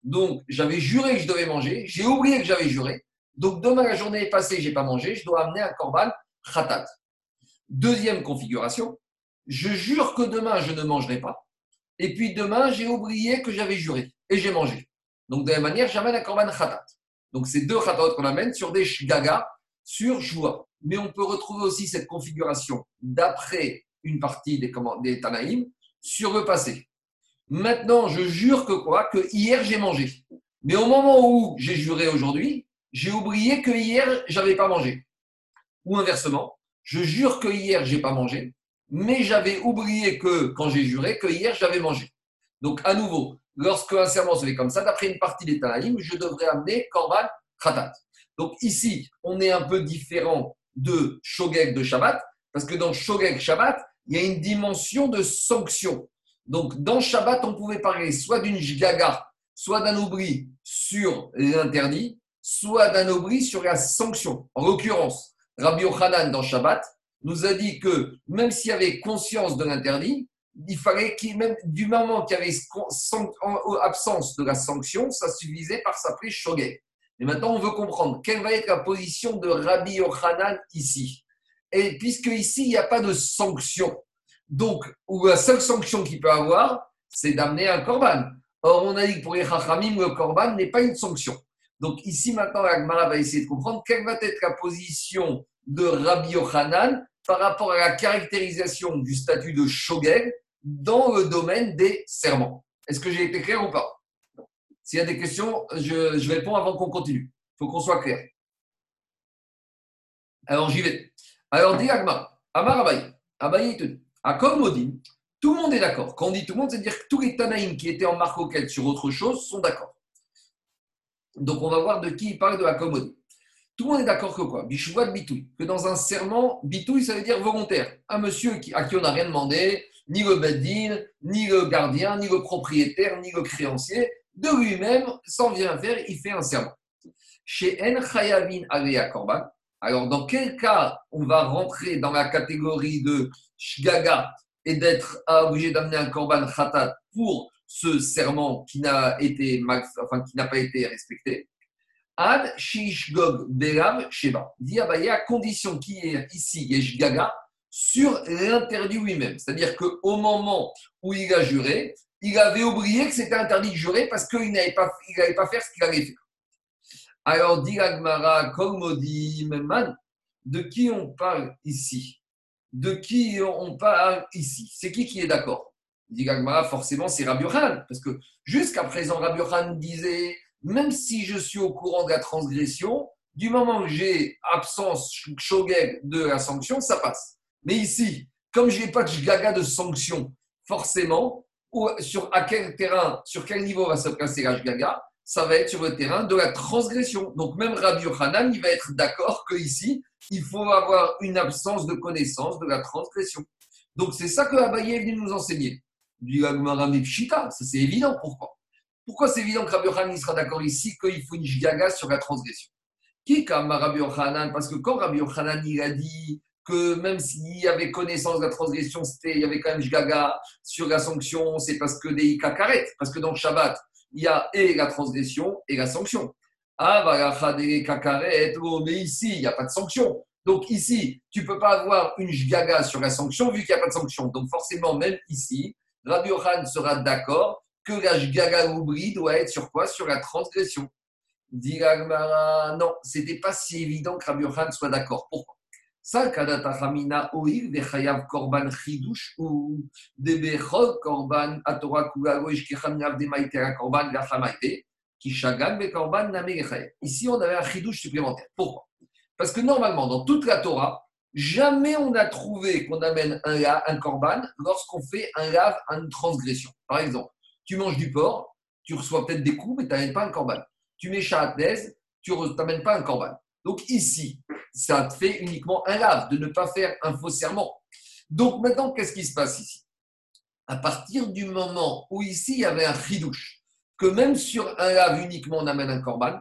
Donc j'avais juré que je devais manger, j'ai oublié que j'avais juré. Donc demain, la journée est passée, j'ai pas mangé, je dois amener un korban khatat. Deuxième configuration, je jure que demain, je ne mangerai pas. Et puis demain, j'ai oublié que j'avais juré et j'ai mangé. Donc de la même manière, j'amène un korban khatat. Donc c'est deux khatat qu'on amène sur des shgaga, sur joie. Mais on peut retrouver aussi cette configuration d'après une partie des, des Tanaïm sur le passé. Maintenant, je jure que quoi? Que hier j'ai mangé. Mais au moment où j'ai juré aujourd'hui, j'ai oublié que hier j'avais pas mangé. Ou inversement, je jure que hier j'ai pas mangé, mais j'avais oublié que, quand j'ai juré, que hier j'avais mangé. Donc, à nouveau, lorsque un serment se fait comme ça, d'après une partie des Tanaïm, je devrais amener Korban Khatat. Donc, ici, on est un peu différent de Shogeg de Shabbat, parce que dans Shogeg Shabbat, il y a une dimension de sanction. Donc, dans Shabbat, on pouvait parler soit d'une jgaga, soit d'un oubli sur l'interdit, soit d'un oubli sur la sanction. En l'occurrence, Rabbi Yochanan dans Shabbat, nous a dit que même s'il y avait conscience de l'interdit, il fallait qu'il, même du moment qu'il y avait absence de la sanction, ça suffisait par s'appeler shogeg. Et maintenant, on veut comprendre quelle va être la position de Rabbi Yochanan ici. Et puisque ici, il n'y a pas de sanction, donc, ou la seule sanction qu'il peut avoir, c'est d'amener un korban. Or, on a dit que pour les Chachamim, le korban n'est pas une sanction. Donc, ici, maintenant, Agmara va essayer de comprendre quelle va être la position de Rabbi Yochanan par rapport à la caractérisation du statut de Shogeg dans le domaine des serments. Est-ce que j'ai été clair ou pas? S'il y a des questions, je, je réponds avant qu'on continue. Il faut qu'on soit clair. Alors j'y vais. Alors dit Agma, Amar Abaye, Abaye te dit, à tout le monde est d'accord. Quand on dit tout le monde, c'est-à-dire que tous les Tanaïm qui étaient en marcoquette sur autre chose sont d'accord. Donc on va voir de qui il parle de Akomodim. Tout le monde est d'accord que quoi? Bichoua de bitouille. Que dans un serment, bitouille, ça veut dire volontaire. Un monsieur qui, à qui on n'a rien demandé, ni le beddin, ni le gardien, ni le propriétaire, ni le créancier, de lui-même, sans rien faire, il fait un serment. Chez En Chayavin Alea Korban, alors dans quel cas on va rentrer dans la catégorie de Shgaga et d'être obligé d'amener un Korban Khatat pour ce serment qui n'a été, enfin, qui n'a pas été respecté? Ad Shishgog Belav Sheba. Dit à condition qu'il y ait ici Yesh Gaga sur l'interdit lui-même. C'est-à-dire qu'au moment où il a juré, il avait oublié que c'était interdit de jurer parce qu'il n'avait pas, il pas faire ce qu'il avait fait. Alors, dit Agmara, Man, de qui on parle ici? De qui on parle ici? C'est qui qui est d'accord? Dit Agmara, forcément, c'est Rabbi parce que jusqu'à présent, Rabbi disait même si je suis au courant de la transgression, du moment que j'ai absence shogeg de la sanction, ça passe. Mais ici, comme je n'ai pas de gaga de sanction, forcément, sur à quel terrain, sur quel niveau va se placer la gaga, ça va être sur le terrain de la transgression. Donc même Rabbi Yochanan, il va être d'accord que ici, il faut avoir une absence de connaissance de la transgression. Donc c'est ça que Abaye est venu nous enseigner. Du ça c'est évident. Pourquoi? Pourquoi c'est évident que Rabbi Yochanan sera d'accord ici qu'il faut une giga sur la transgression? Qui comme Rabbi Yochanan? Parce que quand Rabbi Yochanan il a dit que même s'il y avait connaissance de la transgression, il y avait quand même gaga sur la sanction, c'est parce que des kakaret, parce que dans le Shabbat, il y a et la transgression et la sanction. Ah, kakaret, oh, mais ici, il n'y a pas de sanction. Donc ici, tu ne peux pas avoir une gaga sur la sanction vu qu'il n'y a pas de sanction. Donc forcément, même ici, Rabbi Yohan sera d'accord que la gaga oubli doit être sur quoi? Sur la transgression. Dit non, ce n'était pas si évident que Rabbi Yohan soit d'accord. Pourquoi? Korban chidush, ou korban Ici, on avait un chidush supplémentaire. Pourquoi? Parce que normalement, dans toute la Torah, jamais on a trouvé qu'on amène un, korban lorsqu'on fait un lave, une transgression. Par exemple, tu manges du porc, tu reçois peut-être des coups, mais tu n'amènes pas un korban. Tu mets chatnez, tu n'amènes pas un korban. Donc ici, ça fait uniquement un lave, de ne pas faire un faux serment. Donc maintenant, qu'est-ce qui se passe ici? À partir du moment où ici, il y avait un chidouche, que même sur un lave uniquement, on amène un korban,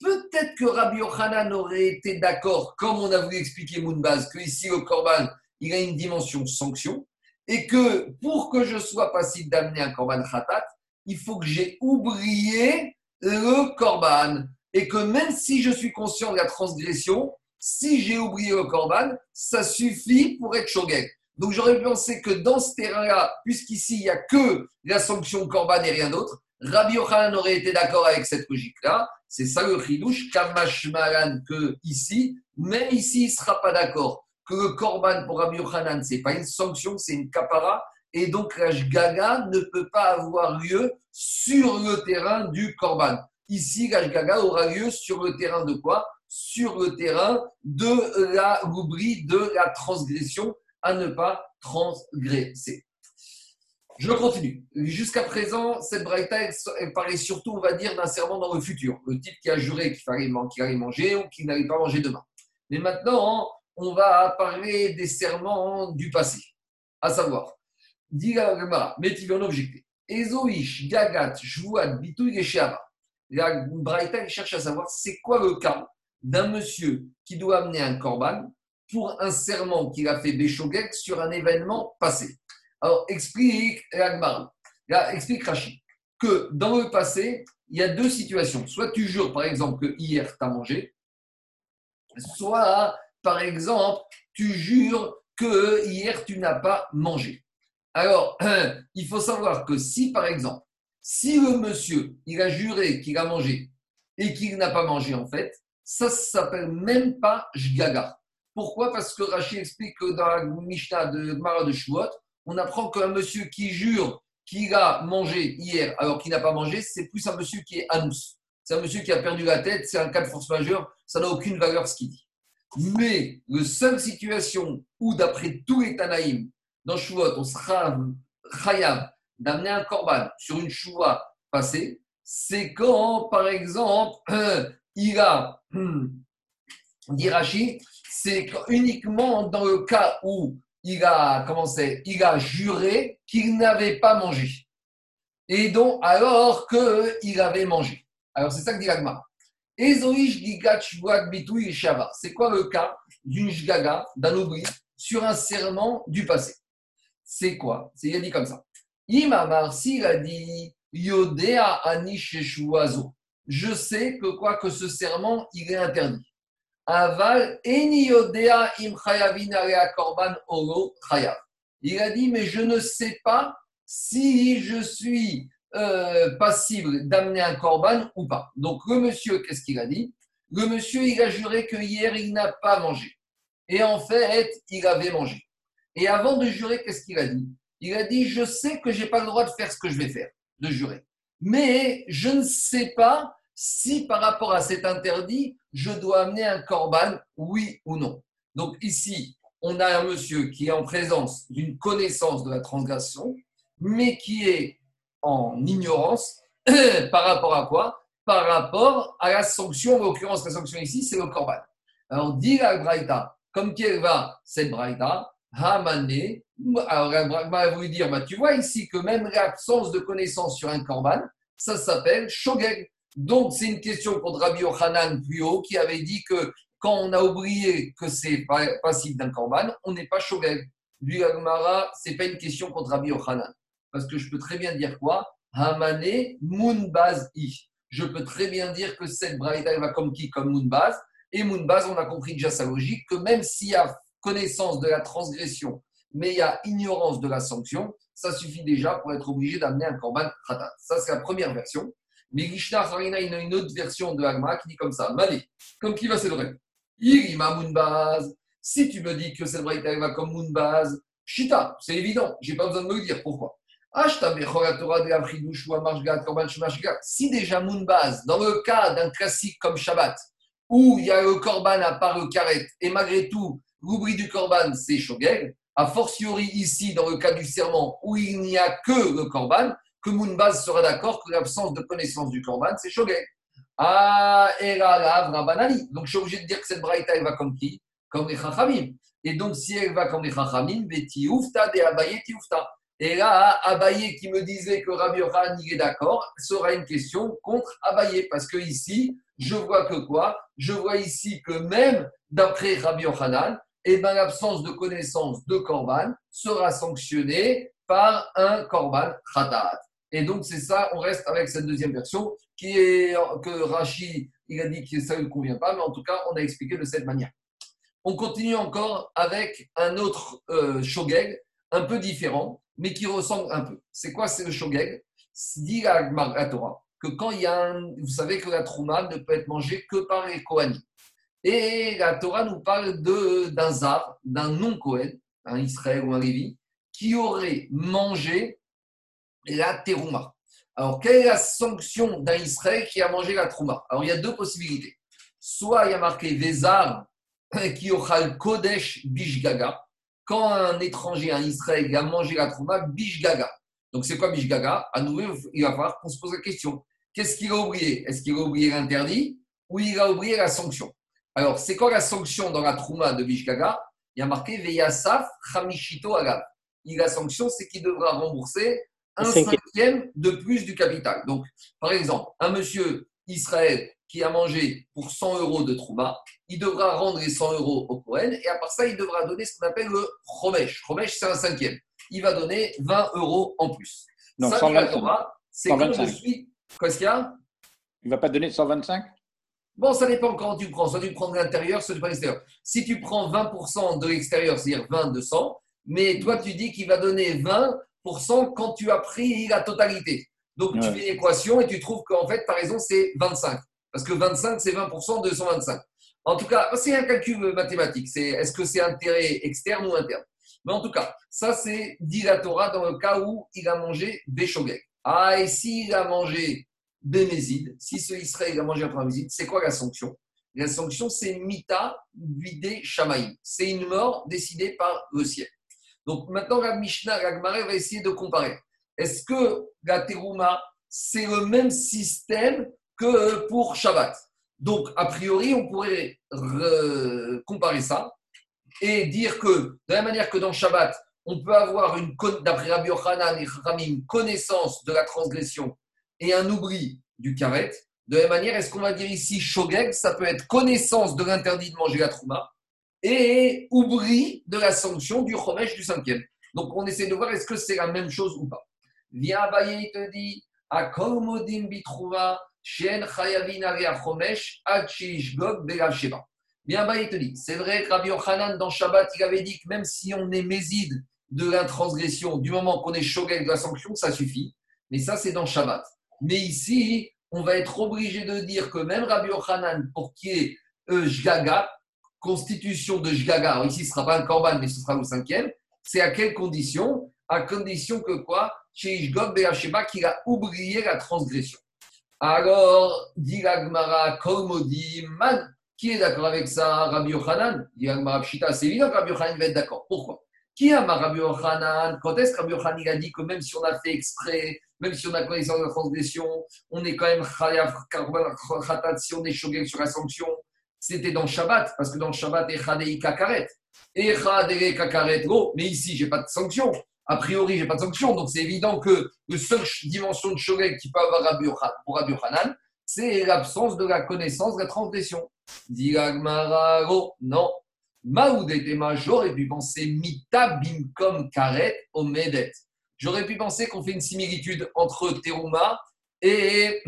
peut-être que Rabbi Yochanan aurait été d'accord, comme on a voulu expliquer Moonbaz, que ici, le korban, il a une dimension sanction, et que pour que je sois passible d'amener un korban khatat, il faut que j'ai oublié le korban. Et que même si je suis conscient de la transgression, si j'ai oublié le korban, ça suffit pour être shogeg. Donc j'aurais pensé que dans ce terrain-là, puisqu'ici il n'y a que la sanction korban et rien d'autre, Rabbi Yochanan aurait été d'accord avec cette logique-là. C'est ça le chidouche, kamashmalan que ici, même ici il ne sera pas d'accord que le korban pour Rabbi Yochanan, ce n'est pas une sanction, c'est une kapara. Et donc la gaga ne peut pas avoir lieu sur le terrain du korban. Ici, la gaga aura lieu sur le terrain de quoi? Sur le terrain de la rubrique de la transgression à ne pas transgresser. Je continue. Jusqu'à présent, cette braïta, elle, parlait surtout, on va dire, d'un serment dans le futur. Le type qui a juré qu'il fallait, allait manger ou qu'il n'allait pas manger demain. Mais maintenant, on va parler des serments du passé. À savoir, dit en objecté. Ezoish, Gagat, et La Braïta cherche à savoir c'est quoi le cas d'un monsieur qui doit amener un korban pour un serment qu'il a fait Béchogek sur un événement passé. Alors, explique explique Rachid, que dans le passé, il y a deux situations. Soit tu jures, par exemple, que hier tu as mangé, soit, par exemple, tu jures que hier tu n'as pas mangé. Alors, il faut savoir que si, par exemple, si le monsieur, il a juré qu'il a mangé et qu'il n'a pas mangé en fait, ça ne s'appelle même pas Jgaga. Pourquoi? Parce que Rachid explique que dans la Mishnah de Mara de Shuot, on apprend qu'un monsieur qui jure qu'il a mangé hier alors qu'il n'a pas mangé, c'est plus un monsieur qui est anous. C'est un monsieur qui a perdu la tête, c'est un cas de force majeure, ça n'a aucune valeur ce qu'il dit. Mais la seule situation où, d'après tous les Tanaïm, dans Shuot, on sera chayav d'amener un korban sur une choua passée, c'est quand, par exemple, il a, dit Rachid, c'est uniquement dans le cas où il a commencé, il a juré qu'il n'avait pas mangé. Et donc, alors qu'il avait mangé. Alors, c'est ça que dit l'agma. C'est quoi le cas d'une jgaga, d'un oubli, sur un serment du passé? C'est quoi? C'est dit comme ça. Imamar, s'il a dit Yodea anish je sais que quoi que ce serment, il est interdit. Aval im korban Il a dit, mais je ne sais pas si je suis euh, passible d'amener un korban ou pas. Donc le monsieur, qu'est-ce qu'il a dit? Le monsieur, il a juré que hier, il n'a pas mangé. Et en fait, il avait mangé. Et avant de jurer, qu'est-ce qu'il a dit? Il a dit, je sais que je n'ai pas le droit de faire ce que je vais faire, de jurer mais je ne sais pas si par rapport à cet interdit, je dois amener un corban, oui ou non. Donc ici, on a un monsieur qui est en présence d'une connaissance de la transgression, mais qui est en ignorance par rapport à quoi? Par rapport à la sanction, en l'occurrence la sanction ici, c'est le corban. Alors dit la Braïta, comme qui va cette Braïta, Hamane, Alors, Ragmara a voulu dire, bah, tu vois ici que même l'absence de connaissance sur un korban, ça s'appelle shogeg. Donc, c'est une question contre Rabbi Yochanan plus haut qui avait dit que quand on a oublié que c'est passible d'un korban, on n'est pas shogeg. Lui, Agmara, ce n'est pas une question contre Rabbi Yochanan. Parce que je peux très bien dire quoi? Hamane Moonbaz I. Je peux très bien dire que cette braïda va comme qui? Comme Moonbaz. Et Moonbaz, on a compris déjà sa logique, que même s'il y a connaissance de la transgression, mais il y a ignorance de la sanction, ça suffit déjà pour être obligé d'amener un korban khatat. Ça, c'est la première version. Mais Gishna Farina, il a une autre version de Agma qui dit comme ça Mali, comme qui va s'élever Irima Moonbaz. Si tu me dis que cette braïda va comme Moonbaz, Shita, c'est évident, j'ai pas besoin de me le dire. Pourquoi? Si déjà Moonbaz, dans le cas d'un classique comme Shabbat, où il y a le korban à part le karet, et malgré tout, l'oubli du korban, c'est shogeg, a fortiori ici, dans le cas du serment, où il n'y a que le korban, que Moonbaz sera d'accord que l'absence de connaissance du korban, c'est shogeg. Ah, et là, Donc je suis obligé de dire que cette braïta, elle va comme qui? Comme les chachamim. Et donc, si elle va comme les chachamim, beti ufta de abaye ufta. Et là, Abaye qui me disait que Rabbi Yochanan est d'accord, sera une question contre Abaye. Parce que ici, je vois que quoi? Je vois ici que même d'après Rabbi Yochanan, eh ben, l'absence de connaissance de Korban sera sanctionnée par un Korban Khatat. Et donc, c'est ça, on reste avec cette deuxième version qui est que Rashi, il a dit que ça ne lui convient pas, mais en tout cas, on a expliqué de cette manière. On continue encore avec un autre euh, shogeg, un peu différent, mais qui ressemble un peu. C'est quoi C'est le shogeg? Dit la, Torah que quand il y a un. Vous savez que la trouma ne peut être mangée que par les Kohanim. Et la Torah nous parle d'un zar, d'un non-Kohen, un Israël ou un Lévi, qui aurait mangé la terouma. Alors, quelle est la sanction d'un Israël qui a mangé la trouma Alors, il y a deux possibilités. Soit il y a marqué Vezar qui aura le Kodesh Bishgaga, quand un étranger, un Israël, a mangé la trouma, bishgaga. Donc c'est quoi bishgaga? À nouveau, il va falloir qu'on se pose la question. Qu'est-ce qu'il a oublié? Est-ce qu'il a oublié l'interdit ou il a oublié la sanction? Alors, c'est quoi la sanction dans la trouma de bishgaga Il y a marqué Veyasaf Hamishito Agav. La sanction, c'est qu'il devra rembourser un cinquième de plus du capital. Donc, par exemple, un monsieur Israël qui a mangé pour 100 euros de trouma, il devra rendre les 100 euros au Cohen et à part ça, il devra donner ce qu'on appelle le Chomesh. Chomesh, c'est un cinquième. Il va donner 20 euros en plus. Non, ça, 125. c'est comme je suis. Qu'est-ce qu'il y a? Il ne va pas donner 125 Bon, ça dépend quand tu prends. Soit tu prends de l'intérieur, soit tu prends de l'extérieur. Si tu prends 20% de l'extérieur, c'est-à-dire 20 de 100, mais toi, tu dis qu'il va donner 20% quand tu as pris la totalité. Donc, tu fais l'équation et tu trouves qu'en fait, tu as raison, c'est 25. Parce que 25, c'est 20% de 125. En tout cas, c'est un calcul mathématique. C'est est-ce que c'est intérêt externe ou interne? Mais en tout cas, ça, c'est dit la Torah dans le cas où il a mangé Béchogek. Ah, et s'il a mangé Si ce Israël a mangé un Bémézide, c'est quoi la sanction? La sanction, c'est Mita Vidé Shamaï. C'est une mort décidée par le ciel. Donc maintenant, la Mishnah, la Gemara va essayer de comparer. Est-ce que la Terouma, c'est le même système que pour Shabbat? Donc, a priori, on pourrait comparer ça et dire que, de la même manière que dans Shabbat, on peut avoir, d'après Rabbi Yochanan et Ramim, une connaissance de la transgression et un oubli du karet. De la même manière, est-ce qu'on va dire ici shogeg Ça peut être connaissance de l'interdit de manger la trouma et oubli de la sanction du chomesh du cinquième. Donc, on essaie de voir est-ce que c'est la même chose ou pas. Viens Abaye, te dit, à Kolmodim bitrouva, Bien, bah, il te dit, c'est vrai que Rabbi Yochanan, dans Shabbat, il avait dit que même si on est méside de l'intransgression, du moment qu'on est shogeg de la sanction, ça suffit. Mais ça, c'est dans Shabbat. Mais ici, on va être obligé de dire que même Rabbi Yochanan, pour qui est euh, constitution de Jgaga, ici ce ne sera pas un korban, mais ce sera le cinquième, c'est à quelle condition? À condition que quoi? Chez Ishgog Be'asheba, qu'il a oublié la transgression. Alors, dit l'Agmara, Man, qui est d'accord avec ça Rabbi Yochanan? Dit l'Agmara Pshita, c'est évident que Rabbi Yochanan va être d'accord. Pourquoi? Qui a Rabbi Yochanan? Quand est-ce que Rabbi Yochanan a dit que même si on a fait exprès, même si on a connaissance de la transgression, on est quand même khatat si on est sur la sanction c'était dans Shabbat, parce que dans Shabbat, Echadei Kakaret. Echadei Kakaret, oh, mais ici, j'ai pas de sanction. A priori, j'ai pas de sanction. Donc, c'est évident que la seule dimension de Shogeg qui peut avoir pour Rabbi Hanan, c'est l'absence de la connaissance de la transgression. Diragmararo, non. Maoudetema, j'aurais pu penser mita bimkom karet omedet. J'aurais pu penser qu'on fait une similitude entre Teruma et,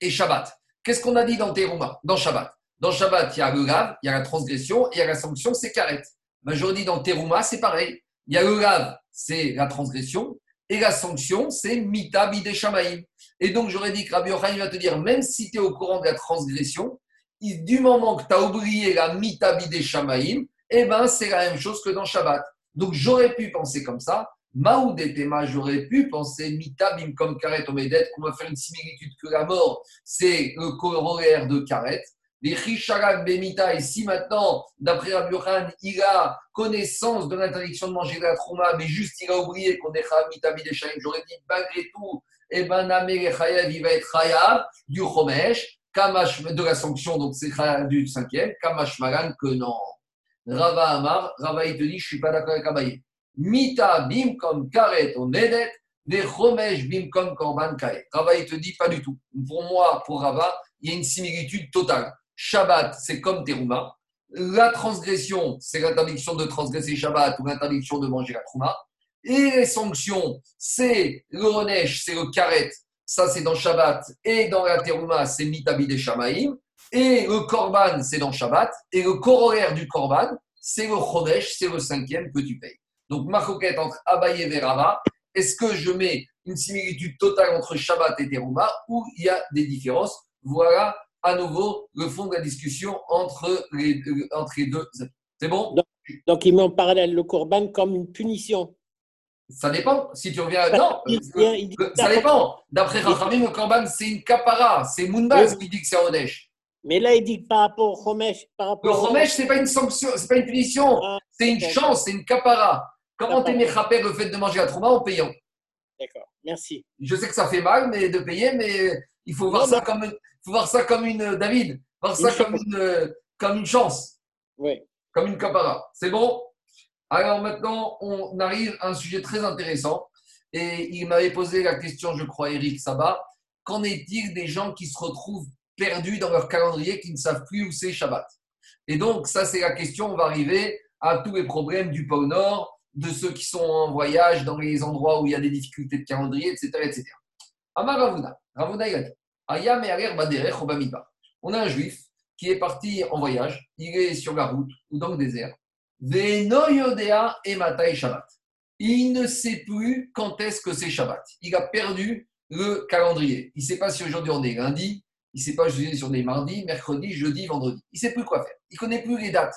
et Shabbat. Qu'est-ce qu'on a dit dans Teruma, dans Shabbat? Dans Shabbat, il y a le grave, il y a la transgression, et il y a la sanction, c'est karet. Ben, j'aurais dit dans Teruma, c'est pareil. Il y a le grave, c'est la transgression, et la sanction, c'est mita bideshamaim. Et donc, j'aurais dit que Rabbi Yochanan va te dire, même si tu es au courant de la transgression, du moment que tu as oublié la mitabi des Shamaïm, eh ben, c'est la même chose que dans Shabbat. Donc, j'aurais pu penser comme ça. Maoud et j'aurais pu penser mitabim comme karet omedet, qu'on va faire une similitude que la mort, c'est le corollaire de karet. Les Risharak Bemita, et si maintenant, d'après Rabbi Yohan, il a connaissance de l'interdiction de manger de la trouma, mais juste il a oublié qu'on est mitabi des Shamaïm, j'aurais dit malgré tout, eh ben, Namé Chayav, il va être Chayav du Chomesh, Kamash, de la sanction, donc c'est du cinquième, Kamash Magan, que non. Rava Amar, Rava il te dit, je suis pas d'accord avec Abaye. Mita bim comme karet on medet, des chomesh bim comme korban karet. Rava il te dit, pas du tout. Pour moi, pour Rava, il y a une similitude totale. Shabbat, c'est comme Teruma. La transgression, c'est l'interdiction de transgresser Shabbat ou l'interdiction de manger la Trouma. Et les sanctions, c'est le Honesh, c'est le karet, ça c'est dans Shabbat, et dans la Teruma, c'est Mitabi des Shamaïm, et le Korban, c'est dans Shabbat, et le corollaire du Korban, c'est le Chodesh, c'est le cinquième que tu payes. Donc, ma coquette entre Abaye et Rava, est-ce que je mets une similitude totale entre Shabbat et Teruma, ou il y a des différences? Voilà à nouveau le fond de la discussion entre les, entre les deux. C'est bon? Donc, donc, il met en parallèle le Korban comme une punition. Ça dépend. Si tu reviens. Non, ça dépend. D'après Rachamim, le Korban, c'est une kapara. C'est Mounbaz qui dit que c'est Odesh. Mais là, il dit que par rapport au Chomesh. Par rapport le Chomesh, ce n'est pas une sanction, ce n'est pas une punition. Ah, c'est une chance, c'est une kapara. Comment t'aimer rapper le fait de manger la trouma en payant? D'accord, merci. Je sais que ça fait mal mais de payer, mais il faut voir, ça, comme, faut voir ça comme une. David, voir ça comme une, comme une chance. Oui. Comme une kapara. C'est bon? Alors maintenant, on arrive à un sujet très intéressant. Et il m'avait posé la question, je crois, Eric Sabat. Qu'en est-il des gens qui se retrouvent perdus dans leur calendrier, qui ne savent plus où c'est Shabbat? Et donc, ça, c'est la question. On va arriver à tous les problèmes du pôle Nord, de ceux qui sont en voyage dans les endroits où il y a des difficultés de calendrier, etc. etc. Amar Ravuna, Ravuna, il a dit On a un juif qui est parti en voyage, il est sur la route ou dans le désert, et Shabbat. Il ne sait plus quand est-ce que c'est Shabbat. Il a perdu le calendrier. Il ne sait pas si aujourd'hui on est lundi, il ne sait pas si on est mardi, mercredi, jeudi, vendredi. Il ne sait plus quoi faire. Il ne connaît plus les dates.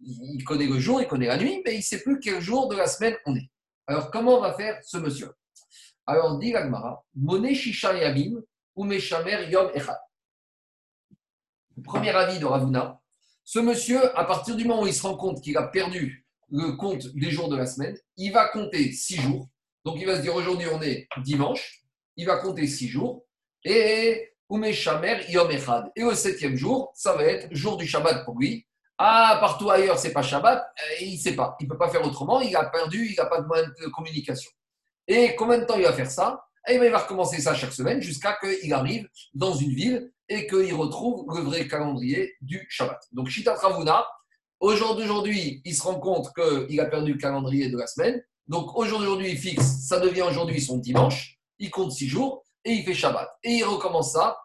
Il connaît le jour, il connaît la nuit, mais il ne sait plus quel jour de la semaine on est. Alors, comment va faire ce monsieur? Alors, dit l'Agmara, Moné Shisha Yamim ou Meshamer Yom Echad. Premier avis de Ravuna, ce monsieur, à partir du moment où il se rend compte qu'il a perdu le compte des jours de la semaine, il va compter six jours. Donc il va se dire aujourd'hui on est dimanche, il va compter six jours. Et Shamer Yom Echad. Et au septième jour, ça va être jour du Shabbat pour lui. Ah, partout ailleurs, c'est pas Shabbat, euh, il ne sait pas. Il ne peut pas faire autrement, il a perdu, il n'a pas de moyen de communication. Et combien de temps il va faire ça? Et eh ben, il va recommencer ça chaque semaine jusqu'à qu'il arrive dans une ville et qu'il retrouve le vrai calendrier du Shabbat. Donc, Shita Ravuna, aujourd'hui, il se rend compte qu'il a perdu le calendrier de la semaine. Donc, aujourd'hui, il fixe, ça devient aujourd'hui son dimanche. Il compte six jours et il fait Shabbat. Et il recommence ça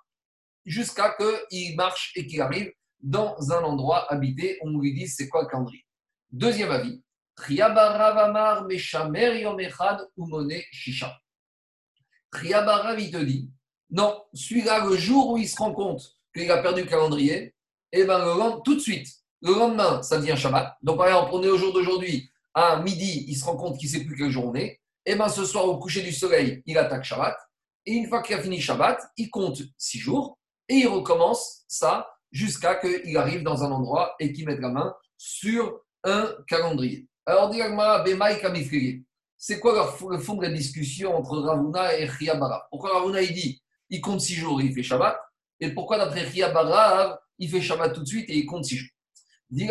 jusqu'à qu'il marche et qu'il arrive dans un endroit habité. On lui dit c'est quoi le calendrier. Deuxième avis. Meshamer Yom Echad Shisha. Triabarav, il te dit, non, celui-là, le jour où il se rend compte qu'il a perdu le calendrier, et eh ben, le tout de suite, le lendemain, ça devient Shabbat. Donc, par exemple, on est au jour d'aujourd'hui, à midi, il se rend compte qu'il ne sait plus quelle journée. Et ben, ce soir, au coucher du soleil, il attaque Shabbat. Et une fois qu'il a fini Shabbat, il compte six jours et il recommence ça jusqu'à qu'il arrive dans un endroit et qu'il mette la main sur un calendrier. Alors, dit c'est quoi le fond de la discussion entre Ravuna et Chiabara Pourquoi Ravuna il dit il compte six jours, il fait Shabbat? Et pourquoi d'après Chiabara il fait Shabbat tout de suite et il compte 6 jours? C'est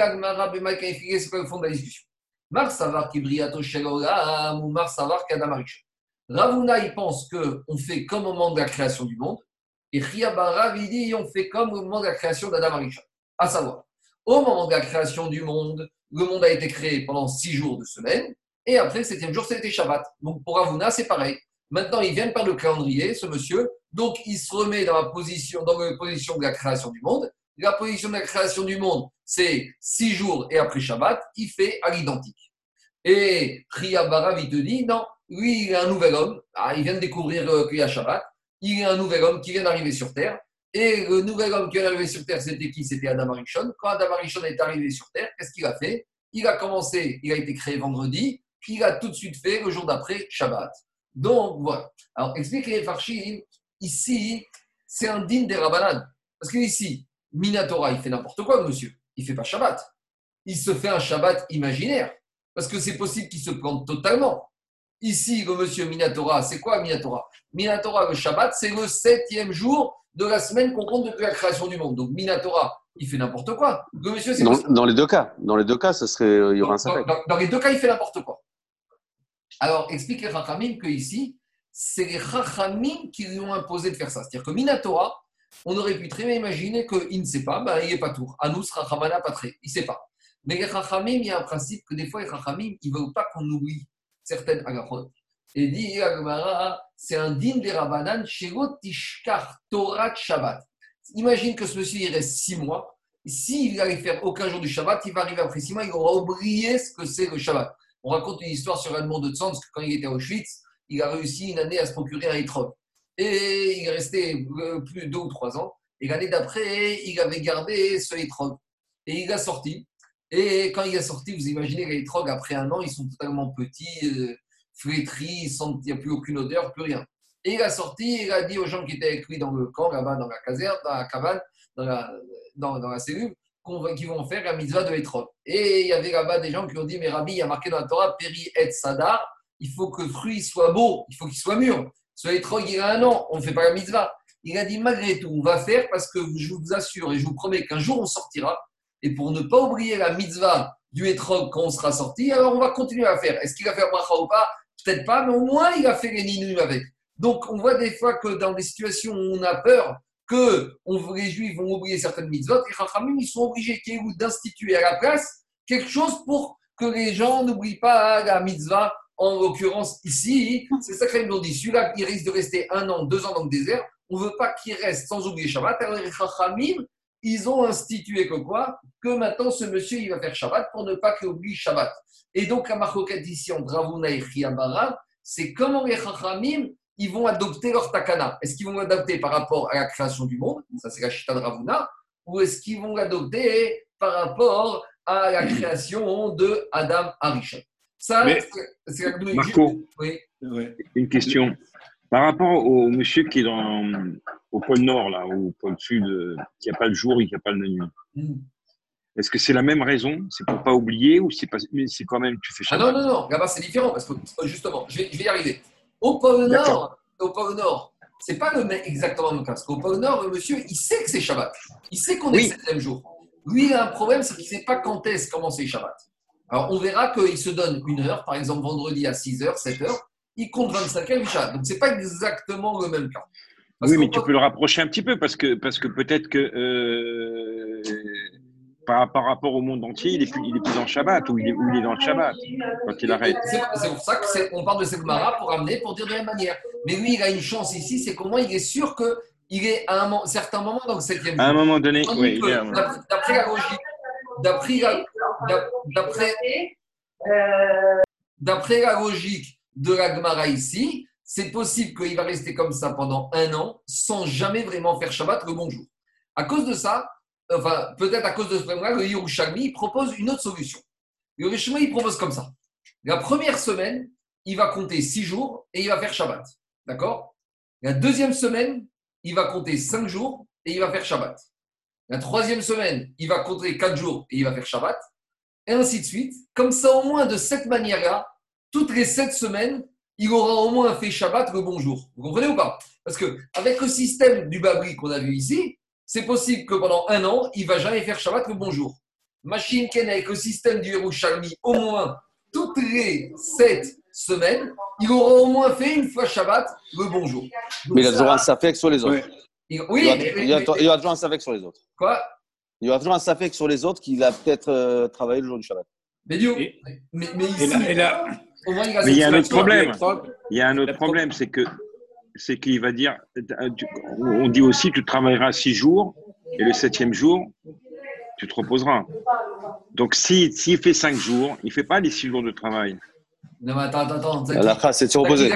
quoi le fond de la discussion? Mar Savar Kibriato ou Mar Savar Kadamarish. Ravuna, il pense qu'on fait comme moment de la création du monde. Et Chiabara, il dit on fait comme au moment de la création d'Adam Arisha. À savoir, au moment de la création du monde, le monde a été créé pendant six jours de semaine. Et après, le septième jour, c'était Shabbat. Donc pour Ravuna, c'est pareil. Maintenant, il vient par le calendrier, ce monsieur. Donc, il se remet dans la position, dans la position de la création du monde. La position de la création du monde, c'est six jours et après Shabbat, il fait à l'identique. Et Barav, il te dit, non, lui, il est un nouvel homme. Ah, il vient de découvrir euh, qu'il y a Shabbat. Il est un nouvel homme qui vient d'arriver sur Terre. Et le nouvel homme qui est arrivé sur Terre, c'était qui? C'était Adam Arishon. Quand Adam Arishon est arrivé sur Terre, qu'est-ce qu'il a fait? Il a commencé, il a été créé vendredi, puis il a tout de suite fait le jour d'après Shabbat. Donc voilà. Alors explique les Farshim, ici, c'est un digne des Rabbanan. Parce que ici, Minatora, il fait n'importe quoi, monsieur. Il fait pas Shabbat. Il se fait un Shabbat imaginaire. Parce que c'est possible qu'il se plante totalement. Ici, le monsieur Minatora, c'est quoi Minatora? Minatora, le Shabbat, c'est le septième jour de la semaine qu'on compte depuis la création du monde. Donc Minatora, il fait n'importe quoi. Le monsieur, dans, dans, les deux cas, dans les deux cas, ça serait, il y aura un dans, dans, les deux cas, il fait n'importe quoi. Alors, explique les Rachamim que ici, c'est les Rachamim qui lui ont imposé de faire ça. C'est-à-dire que Minatora, on aurait pu très bien imaginer qu'il ne sait pas, ben, il n'est pas tour. Anous Rachamana très, il ne sait pas. Mais les Rachamim, il y a un principe que des fois, les Rachamim, ils ne veulent pas qu'on oublie certaines agachot. Et dit c'est un din des Rabbanan, Tishkar Torah Shabbat. Imagine que ce monsieur, il reste six mois. S'il n'allait faire aucun jour du Shabbat, il va arriver après six mois, il aura oublié ce que c'est le Shabbat. On raconte une histoire sur Edmond de Tzans, que quand il était à Auschwitz, il a réussi une année à se procurer un étrog. Et il est resté euh, plus de deux ou trois ans. Et l'année d'après, il avait gardé ce étrog. Et il a sorti. Et quand il est sorti, vous imaginez les trogues, après un an, ils sont totalement petits, euh, flétris, il n'y a plus aucune odeur, plus rien. Et il a sorti, il a dit aux gens qui étaient avec lui dans le camp, là-bas, dans la caserne, dans la cabane, dans la, cellule, qu'ils vont faire la mitzvah de l'étrog. Et il y avait là-bas des gens qui ont dit Mais Rabbi, il y a marqué dans la Torah, Péri et Sadar, il faut que le fruit soit beau, il faut qu'il soit mûr. Ce étrog, il a un an, on ne fait pas la mitzvah. Il a dit Malgré tout, on va faire parce que je vous assure et je vous promets qu'un jour on sortira et pour ne pas oublier la mitzvah du étrog quand on sera sorti, alors on va continuer à faire. Est-ce qu'il va faire bracha ou pas? Peut-être pas, mais au moins il a fait les ninus avec. Donc on voit des fois que dans des situations où on a peur que on, les juifs vont oublier certaines mitzvot, les chachamim, ils sont obligés d'instituer à la place quelque chose pour que les gens n'oublient pas la mitzvah. En l'occurrence, ici, c'est ça qu'ils nous dit. Celui-là, il risque de rester un an, deux ans dans le désert. On ne veut pas qu'il reste sans oublier Shabbat. Alors les chachamim, ils ont institué que quoi Que maintenant, ce monsieur, il va faire Shabbat pour ne pas qu'il oublie Shabbat. Et donc, la marcoquette ici entre Ravuna et c'est comment les Chachamim, ils vont adopter leur takana. Est-ce qu'ils vont l'adopter par rapport à la création du monde Ça, c'est la chita de Ravuna. Ou est-ce qu'ils vont l'adopter par rapport à la création de Adam Arishon? Ça, c'est la Marco, oui. une question. Par rapport au monsieur qui est dans, au pôle Nord, là, ou au pôle Sud, qui n'a pas le jour et qui n'a pas la nuit, hmm. est-ce que c'est la même raison? C'est pour pas oublier ou c'est pas, mais c'est quand même tu fais Ah non, non, non, là-bas c'est différent parce que justement, je vais, je vais y arriver. Au pôle Nord, au pôle Nord, c'est pas le même, exactement le même cas. Parce qu'au pôle Nord, le monsieur, il sait que c'est Shabbat. Il sait qu'on est le septième jour. Lui, il a un problème, c'est qu'il ne sait pas quand est-ce commencer Shabbat. Alors, on verra qu'il se donne une heure, par exemple vendredi à 6h, 7h, il compte 25 heures Shabbat. Donc, ce n'est pas exactement le même cas. Oui, mais tu peux le rapprocher un petit peu parce que, parce que peut-être que euh, par, par, rapport au monde entier, il est plus, il est plus dans le Shabbat ou il est, il est dans le Shabbat quand il arrête. C'est pour ça qu'on parle de Segmara pour amener, pour dire de la même manière. Mais lui, il a une chance ici, c'est comment il est sûr qu'il est à un certain moment dans le septième jour. À un moment donné, oui. D'après la logique, d'après d'après la logique de la Gemara ici, c'est possible qu'il va rester comme ça pendant un an sans jamais vraiment faire Shabbat le bon jour. À cause de ça, enfin, peut-être à cause de ce problème-là, le Yerushalmi propose une autre solution. Le Yerushalmi il propose comme ça. La première semaine, il va compter six jours et il va faire Shabbat. D'accord? La deuxième semaine, il va compter cinq jours et il va faire Shabbat. La troisième semaine, il va compter quatre jours et il va faire Shabbat. Et ainsi de suite. Comme ça, au moins de cette manière-là, toutes les sept semaines, il aura au moins fait Shabbat le bonjour. Vous comprenez ou pas? Parce que avec le système du Babri qu'on a vu ici, c'est possible que pendant un an, il va jamais faire Shabbat le bonjour. Machine Ken avec le système du Yerushalmi, au moins toutes les sept semaines, il aura au moins fait une fois Shabbat le bonjour. mais il a toujours un safek sur les autres. oui, il, y a, toujours un safek sur les autres. Quoi? Il y aura toujours un safek sur les autres qu'il a peut-être euh, travaillé le jour du Shabbat. Mais, mais, mais ici, il y a un autre problème. Il y a un autre problème, c'est que c'est qu'il va dire, on dit aussi, tu travailleras six jours et le septième jour, tu te reposeras. Donc, s'il si, fait cinq jours, il ne fait pas les six jours de travail. Non, mais attends, attends, attends. c'est de se reposer.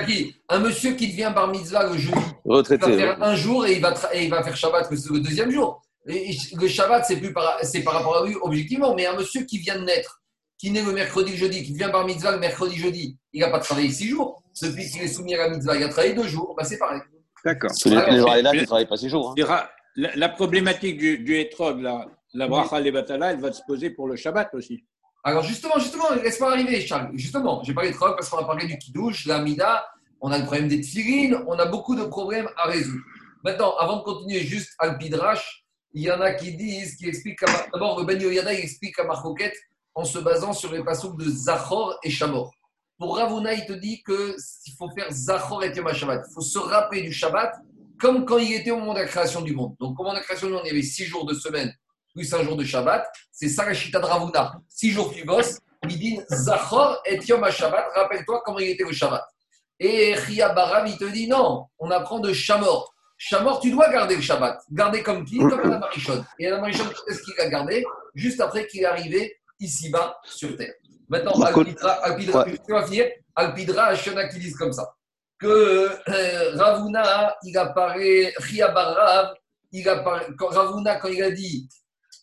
Un monsieur qui devient bar mitzvah le jeudi, Retraité, il va faire un jour et il va, et il va faire Shabbat le, deuxième jour. le Shabbat, c'est par, par rapport à lui, objectivement. Mais un monsieur qui vient de naître, qui naît le mercredi, jeudi, qui devient bar mitzvah le mercredi, jeudi, il n'a pas travaillé six jours. Celui qui est soumis à la mitzvah, il a travaillé deux jours. Bah, c'est pareil. D'accord. Les, les gens là, qui ne travaillent pas six jours. Hein. La, problématique du, du étrog, la, la bracha les batala, elle va se poser pour le Shabbat aussi. Alors justement, justement, laisse pas arriver, Charles. Justement, j'ai parlé de troc parce qu'on a parlé du kidouche, la mida, on a le problème des tfilines, on a beaucoup de problèmes à résoudre. Maintenant, avant de continuer juste Alpidrash, il y en a qui disent, qui expliquent, d'abord le Ben Yoyada il explique à Marcoquette en se basant sur les passages de Zachor et Shamor. Pour Ravuna, il te dit qu'il faut faire Zachor et Yom Shabbat. Il faut se rappeler du Shabbat comme quand il était au moment de la création du monde. Donc, au moment de la création du monde, il y avait six jours de semaine plus un jour de Shabbat. C'est ça la de Ravuna. Six jours tu bosses, dit Zachor et Yom Shabbat. Rappelle-toi comment il était le Shabbat. Et Ria Baram, il te dit non, on apprend de Shamor. Shamor, tu dois garder le Shabbat. Garder comme qui? Comme la Marichon. Et la Marichon, qu'est-ce qu'il a gardé? Juste après qu'il est arrivé ici-bas sur terre. Maintenant, Alpidra, Alpidra, tu vas finir Alpidra, Shona qui disent comme ça. Que euh, Ravuna, il apparaît, Ria Barav, il apparaît, Ravuna, quand il a dit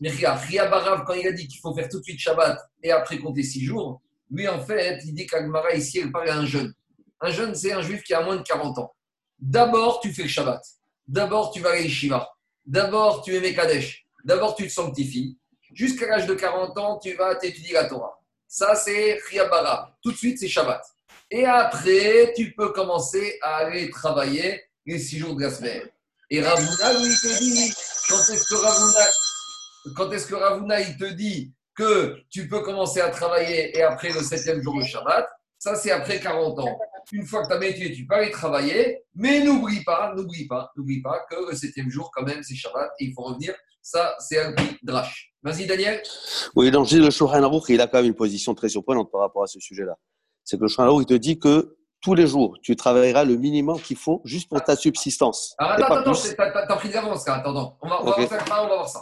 mais Ria Barav, quand il a dit qu'il faut faire tout de suite Shabbat et après compter six jours, lui, en fait, il dit qu'Agmara, ici, elle parle à un jeune. Un jeune, c'est un juif qui a moins de 40 ans. D'abord, tu fais le Shabbat. D'abord, tu vas à Yeshiva. D'abord, tu es Mekadesh. D'abord, tu te sanctifies. Jusqu'à l'âge de 40 ans, tu vas t'étudier la Torah. Ça, c'est Barav. Tout de suite, c'est Shabbat. Et après, tu peux commencer à aller travailler les six jours de la semaine. Et Ravuna, lui, te dit, quand est-ce que Ravuna, quand est-ce que Ravuna, il te dit que tu peux commencer à travailler et après le septième jour de Shabbat Ça, c'est après 40 ans. Une fois que tu as métier, tu peux aller travailler, mais n'oublie pas, n'oublie pas, n'oublie pas que le septième jour, quand même, c'est Shabbat et il faut revenir. Ça, c'est un drache. Vas-y, Daniel. Oui, donc le Shulchan Aruch, il a quand même une position très surprenante par rapport à ce sujet-là. C'est que le Shulchan Aruch, il te dit que tous les jours, tu travailleras le minimum qu'il faut juste pour ta subsistance. Alors, attends, attends, t'as pris d'avance, attends. On va, on, va voir ça, on va voir ça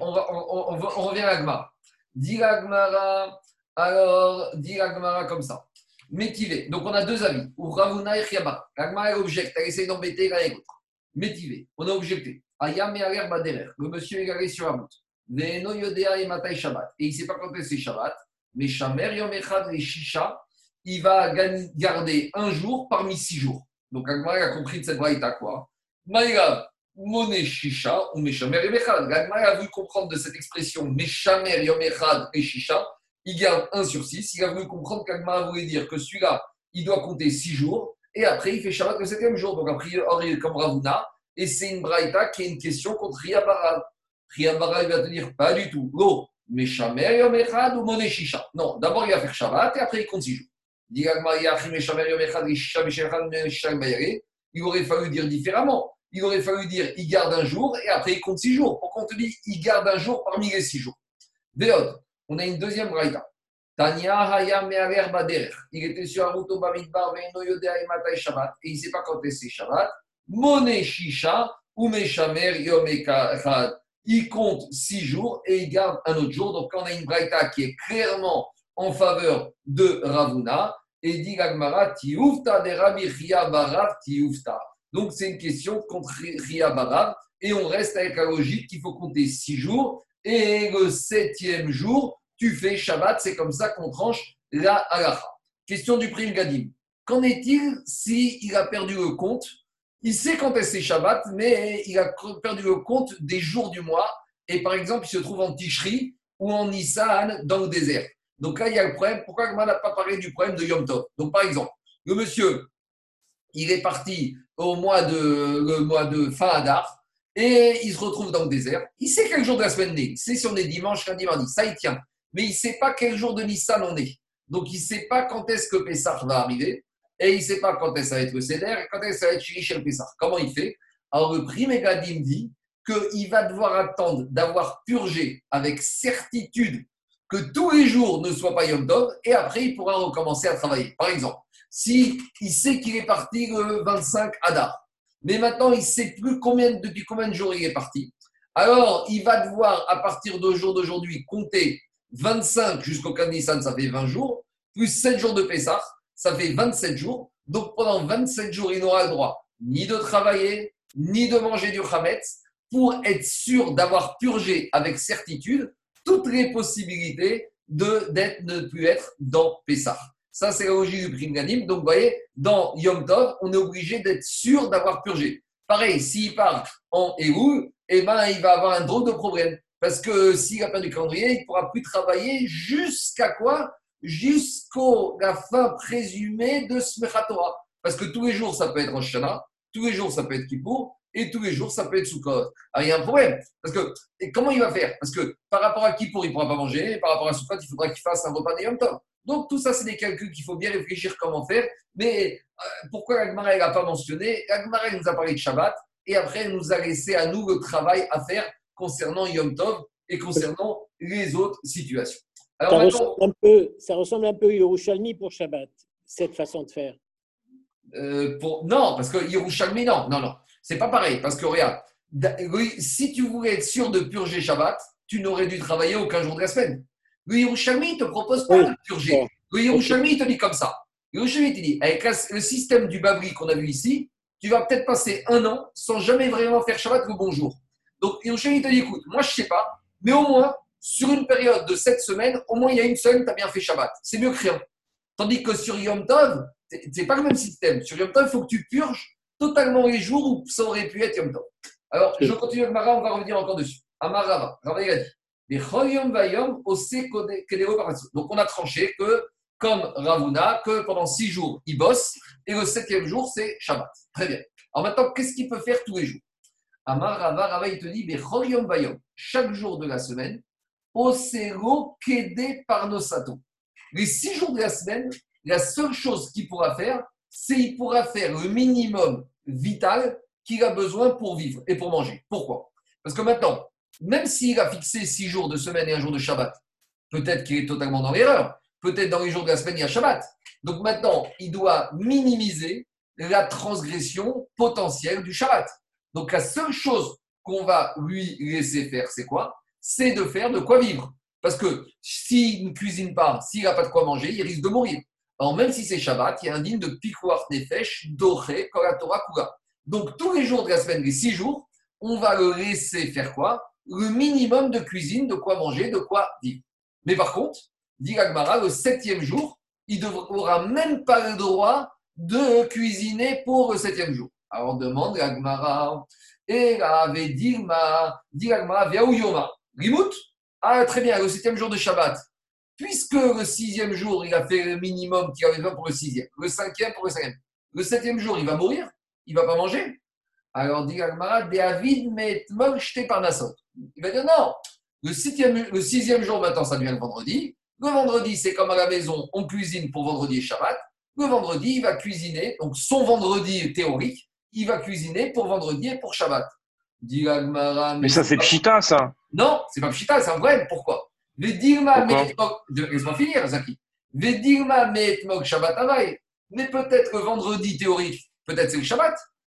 on, va, on, on, revient à Agmara. Dit Agmara, alors, dit Agmara comme ça. Métivé. Donc, on a deux avis. Ou Ravuna et Chiaba. Agmara objecte. Elle essaie d'embêter l'un et l'autre. Métivé. On a objecté. Ayam et Aler Baderer. Le monsieur est garé sur la route. Et Matai Shabbat. Et il ne sait pas quand c'est Shabbat. Mais Shamer Yom Echad et Shisha. Il va garder un jour parmi six jours. Donc, Agmara a compris de cette braïta quoi. Maïgav. Moné Shisha ou Meshamer Yomechad. Gagmar a voulu comprendre de cette expression Meshamer Yomechad et Shisha. Il garde 1 sur 6. Il a voulu comprendre qu'Agmar voulait dire que celui-là, il doit compter 6 jours et après il fait Shabbat le 7 jour. Donc a priori, comme Ravuna. Et c'est une braïta qui est une question contre Riyabarad. Riyabarad va te dire pas du tout. Go, Meshamer Yomechad ou Moné Shisha? Non, d'abord il va faire Shabbat et après il compte 6 jours. Il aurait fallu dire différemment il aurait fallu dire il garde un jour et après il compte six jours. Pourquoi on te dit il garde un jour parmi les six jours? Véod, on a une deuxième braïta. Tanya Hayam Bader. Il était sur route Bamidbar, Matai Shabbat, et il ne sait pas quand c'est Shabbat. Moné Shisha, ou Meshamer Yom Il compte six jours et il garde un autre jour. Donc, on a une braïta qui est clairement en faveur de Ravuna, et dit Gagmara, Tiufta de Rabbi Barav Tiufta. Donc, c'est une question contre Ria Barab. Et on reste avec la logique qu'il faut compter six jours. Et le septième jour, tu fais Shabbat. C'est comme ça qu'on tranche la halacha. Question du prime Gadim. Qu'en est-il s'il a perdu le compte? Il sait quand est-ce Shabbat, mais il a perdu le compte des jours du mois. Et par exemple, il se trouve en Tishri ou en Nissan dans le désert. Donc là, il y a le problème. Pourquoi on n'a pas parlé du problème de Yom Tov? Donc par exemple, le monsieur, il est parti au mois de, le mois fin Adar. et il se retrouve dans le désert. Il sait quel jour de la semaine est. Il sait si on est dimanche, lundi, mardi. Ça, il tient. Mais il ne sait pas quel jour de Nissan on est. Donc, il ne sait pas quand est-ce que Pessah va arriver. Et il ne sait pas quand est-ce ça va être le Seder et quand est-ce ça va être Shiri le Pessah. Comment il fait? Alors, le prix Megadim dit qu'il va devoir attendre d'avoir purgé avec certitude que tous les jours ne soient pas Yom Tov et après, il pourra recommencer à travailler. Par exemple, si sait qu'il est parti le 25 Adar, mais maintenant il ne sait plus depuis combien de jours il est parti, alors il va devoir, à partir de jour d'aujourd'hui, compter 25 jusqu'au 15 Nissan, ça fait 20 jours, plus 7 jours de Pessah, ça fait 27 jours. Donc pendant 27 jours, il n'aura le droit ni de travailler, ni de manger du Hametz, pour être sûr d'avoir purgé avec certitude toutes les possibilités de d'être ne plus être dans Pessah. Ça, c'est la logique du Ganim. Donc, vous voyez, dans Yom Tov, on est obligé d'être sûr d'avoir purgé. Pareil, s'il part en Elul, eh ben, il va avoir un drôle de problème. Parce que s'il a pas du calendrier, il ne pourra plus travailler jusqu'à quoi? Jusqu'à la fin présumée de Smechat Torah. Parce que tous les jours, ça peut être Rosh tous les jours, ça peut être Kippour, et tous les jours, ça peut être Sukkot. Alors, il y a un problème. Parce que, et comment il va faire? Parce que par rapport à Kippour, il ne pourra pas manger, et par rapport à Sukkot, il faudra qu'il fasse un repas de Yom Tov. Donc, tout ça, c'est des calculs qu'il faut bien réfléchir comment faire. Mais euh, pourquoi Agmara n'a pas mentionné? Agmara nous a parlé de Shabbat, et après, elle nous a laissé à nous le travail à faire concernant Yom Tov et concernant les autres situations. Alors, ça, ressemble un peu, ça ressemble un peu à Yerushalmi pour Shabbat, cette façon de faire. Euh, pour, non, parce que Yerushalmi, non, non, non. C'est pas pareil, parce que regarde, si tu voulais être sûr de purger Shabbat, tu n'aurais dû travailler aucun jour de la semaine. Le Yerushalmi ne te propose pas de purger. Le Yerushalmi te dit comme ça. Le Yerushalmi te dit, avec le système du Babri qu'on a vu ici, tu vas peut-être passer un an sans jamais vraiment faire Shabbat le bonjour. Donc Yerushalmi te dit, écoute, moi je sais pas, mais au moins, sur une période de sept semaines, au moins il y a une semaine, tu as bien fait Shabbat. C'est mieux que rien. Tandis que sur Yom Tov, ce n'est pas le même système. Sur Yom Tov, il faut que tu purges totalement les jours où ça aurait pu être Yom Tov. Alors, je continue avec Mara, on va revenir encore dessus. Amarava, Rava, a dit. Donc, on a tranché que, comme Ravuna, que pendant six jours, il bosse, et le septième jour, c'est Shabbat. Très bien. Alors maintenant, qu'est-ce qu'il peut faire tous les jours? Amar Rava, Rava, il te dit, chaque jour de la semaine, Osero Kede Parnosato. Les six jours de la semaine, la seule chose qu'il pourra faire, c'est qu'il pourra faire le minimum vital qu'il a besoin pour vivre et pour manger. Pourquoi? Parce que maintenant, même s'il a fixé six jours de semaine et un jour de Shabbat, peut-être qu'il est totalement dans l'erreur. Peut-être dans les jours de la semaine, il y a Shabbat. Donc maintenant, il doit minimiser la transgression potentielle du Shabbat. Donc la seule chose qu'on va lui laisser faire, c'est quoi? C'est de faire de quoi vivre. Parce que s'il ne cuisine pas, s'il n'a pas de quoi manger, il risque de mourir. Alors, même si c'est Shabbat, il y a un digne de Pikuar Nefesh, Doré, Koratora, Kura. Donc, tous les jours de la semaine, les six jours, on va le laisser faire quoi? Le minimum de cuisine, de quoi manger, de quoi vivre. Mais par contre, dit Agmara, le septième jour, il n'aura même pas le droit de cuisiner pour le septième jour. Alors, demande Agmara, et avait dit Agmara, via Yoma. Rimout Ah, très bien, le septième jour de Shabbat puisque le sixième jour, il a fait le minimum qu'il avait besoin pour le sixième, le cinquième pour le cinquième, le septième jour, il va mourir, il ne va pas manger. Alors, dit Agmara, David met jeté par Nassau. Il va dire non, le, sixième, le sixième jour, maintenant, ça devient le vendredi. Le vendredi, c'est comme à la maison, on cuisine pour vendredi et Shabbat. Le vendredi, il va cuisiner, donc son vendredi théorique, il va cuisiner pour vendredi et pour Shabbat. Mais, ça, c'est Pshita, ça Non, c'est pas Pshita, c'est un vrai. Pourquoi? Vedilma Laisse-moi finir, Zaki. Vedilma metmok Shabbat. Mais peut-être le vendredi théorique, peut-être c'est le Shabbat.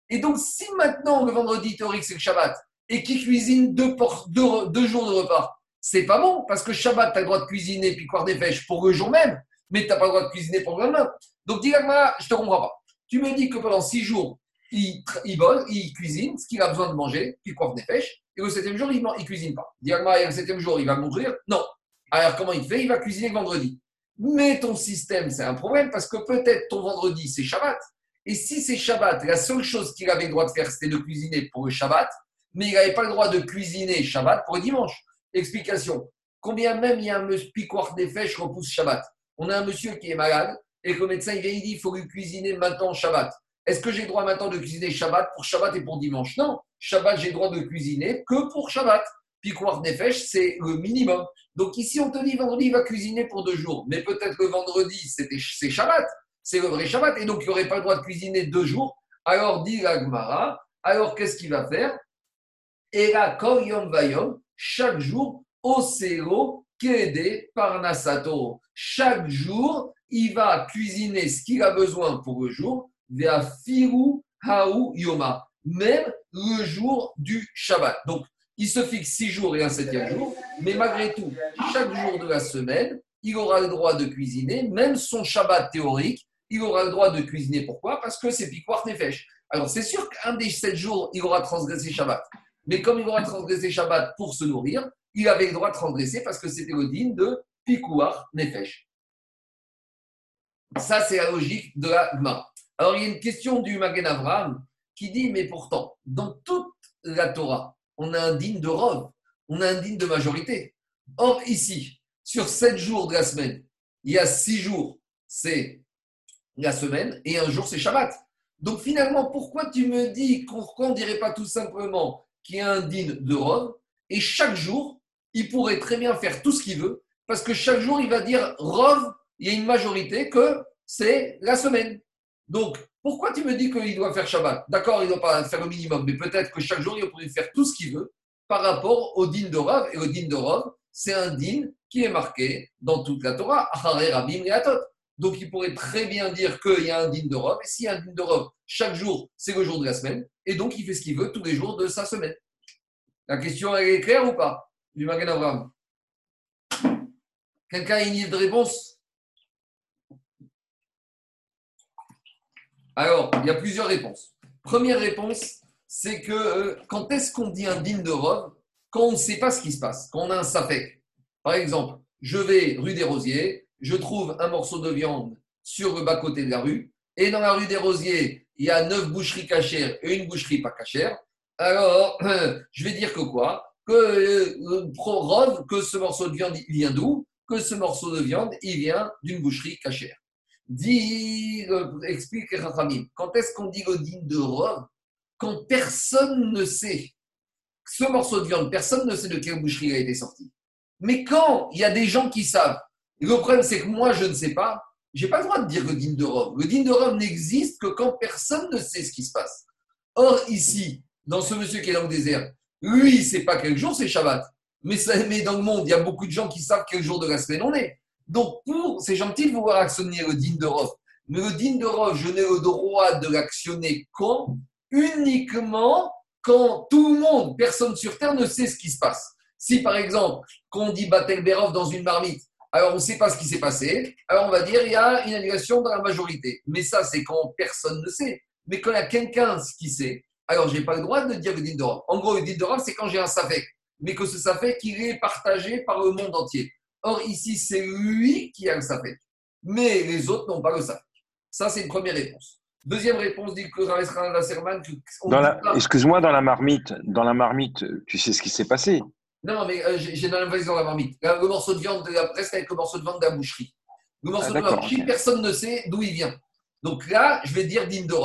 Et donc, si maintenant le vendredi théorique c'est le Shabbat et qui cuisine deux, deux, jours de repas, c'est pas bon parce que Shabbat, tu as le droit de cuisiner puis quoi des pêches pour le jour même, mais tu n'as pas le droit de cuisiner pour le lendemain. Donc, dis je te comprends pas. Tu me dis que pendant six jours, il, il il cuisine ce qu'il a besoin de manger, puis coiffe des pêches, et au septième jour, il ne cuisine pas. Diagma, et le septième jour, il va mourir Non. Alors, comment il fait? Il va cuisiner le vendredi. Mais ton système, c'est un problème parce que peut-être ton vendredi, c'est Shabbat. Et si c'est Shabbat, la seule chose qu'il avait le droit de faire, c'était de cuisiner pour le Shabbat, mais il n'avait pas le droit de cuisiner Shabbat pour le dimanche. Explication. Combien même il y a un piquoir des fèches repousse Shabbat? On a un monsieur qui est malade et que le médecin il vient, il dit il faut lui cuisiner maintenant Shabbat. Est-ce que j'ai le droit maintenant de cuisiner Shabbat pour Shabbat et pour dimanche? Non. Shabbat, j'ai le droit de cuisiner que pour Shabbat. Piquoir Nefesh, c'est le minimum. Donc ici, on te dit vendredi, va cuisiner pour deux jours. Mais peut-être que vendredi, c'est Shabbat. C'est le vrai Shabbat. Et donc, il n'aurait pas le droit de cuisiner deux jours. Alors, dit la Gemara, alors qu'est-ce qu'il va faire? Et là, Yom Vayom, chaque jour, Osero Kede Parnasato. Chaque jour, il va cuisiner ce qu'il a besoin pour le jour, Yoma, même le jour du Shabbat. Donc, il se fixe six jours et un septième jour, mais malgré tout, chaque jour de la semaine, il aura le droit de cuisiner, même son Shabbat théorique, il aura le droit de cuisiner. Pourquoi? Parce que c'est Piquoir Nefesh. Alors, c'est sûr qu'un des sept jours, il aura transgressé Shabbat. Mais comme il aura transgressé Shabbat pour se nourrir, il avait le droit de transgresser parce que c'était le digne de Pikouar Nefesh. Ça, c'est la logique de la Gma. Alors, il y a une question du Magen Avraham qui dit Mais pourtant, dans toute la Torah, on a un digne de Rov, on a un digne de majorité. Or, ici, sur sept jours de la semaine, il y a six jours, c'est la semaine, et un jour, c'est Shabbat. Donc, finalement, pourquoi tu me dis qu'on ne dirait pas tout simplement qu'il y a un digne de Rov, et chaque jour, il pourrait très bien faire tout ce qu'il veut, parce que chaque jour, il va dire Rov, il y a une majorité que c'est la semaine. Donc, pourquoi tu me dis qu'il doit faire Shabbat? D'accord, il ne doit pas faire le minimum, mais peut-être que chaque jour, il pourrait faire tout ce qu'il veut par rapport au din de. Et le din de c'est un din qui est marqué dans toute la Torah, Rabim et. Donc, il pourrait très bien dire qu'il y a un din de. Et s'il y a un din de chaque jour, c'est le jour de la semaine. Et donc, il fait ce qu'il veut tous les jours de sa semaine. La question, est claire ou pas? Quelqu'un a une de réponse? Alors, il y a plusieurs réponses. Première réponse, c'est que euh, quand est-ce qu'on dit un digne de robe Quand on ne sait pas ce qui se passe, quand on a un safek. Par exemple, je vais rue des Rosiers, je trouve un morceau de viande sur le bas-côté de la rue, et dans la rue des Rosiers, il y a neuf boucheries cachères et une boucherie pas cachère. Alors, je vais dire que quoi? Que euh, que ce morceau de viande, il vient d'où? Que ce morceau de viande, il vient d'une boucherie cachère. Dit, explique quand est-ce qu'on dit Godine de Rov Quand personne ne sait? Ce morceau de viande, personne ne sait de quelle boucherie il a été sorti. Mais quand il y a des gens qui savent, le problème c'est que moi je ne sais pas, j'ai pas le droit de dire le din de Rov. Le din de Rov n'existe que quand personne ne sait ce qui se passe. Or ici, dans ce monsieur qui est dans le désert, lui, il sait pas quel jour c'est Shabbat. Mais, mais dans le monde, il y a beaucoup de gens qui savent quel jour de la semaine on est. Donc, pour, c'est gentil de vouloir actionner le din de mais le din de je n'ai le droit de l'actionner quand? Uniquement quand tout le monde, personne sur Terre ne sait ce qui se passe. Si par exemple, qu'on dit Batel Berov dans une marmite, alors on ne sait pas ce qui s'est passé, alors on va dire il y a une annulation dans la majorité. Mais ça, c'est quand personne ne sait. Mais quand il y a quelqu'un qui sait, alors je n'ai pas le droit de dire le din de. En gros, le din de c'est quand j'ai un safek, mais que ce safek, il est partagé par le monde entier. Or, ici, c'est lui qui a le safek. Mais les autres n'ont pas le safek. Ça, c'est une première réponse. Deuxième réponse dit que Excuse-moi, dans la marmite, dans la marmite, tu sais ce qui s'est passé? Non, mais euh, j'ai dans la marmite. Le morceau de viande de la presse avec le morceau de viande de la boucherie. Le morceau ah, de la boucherie, personne ne sait d'où il vient. Donc là, je vais dire din de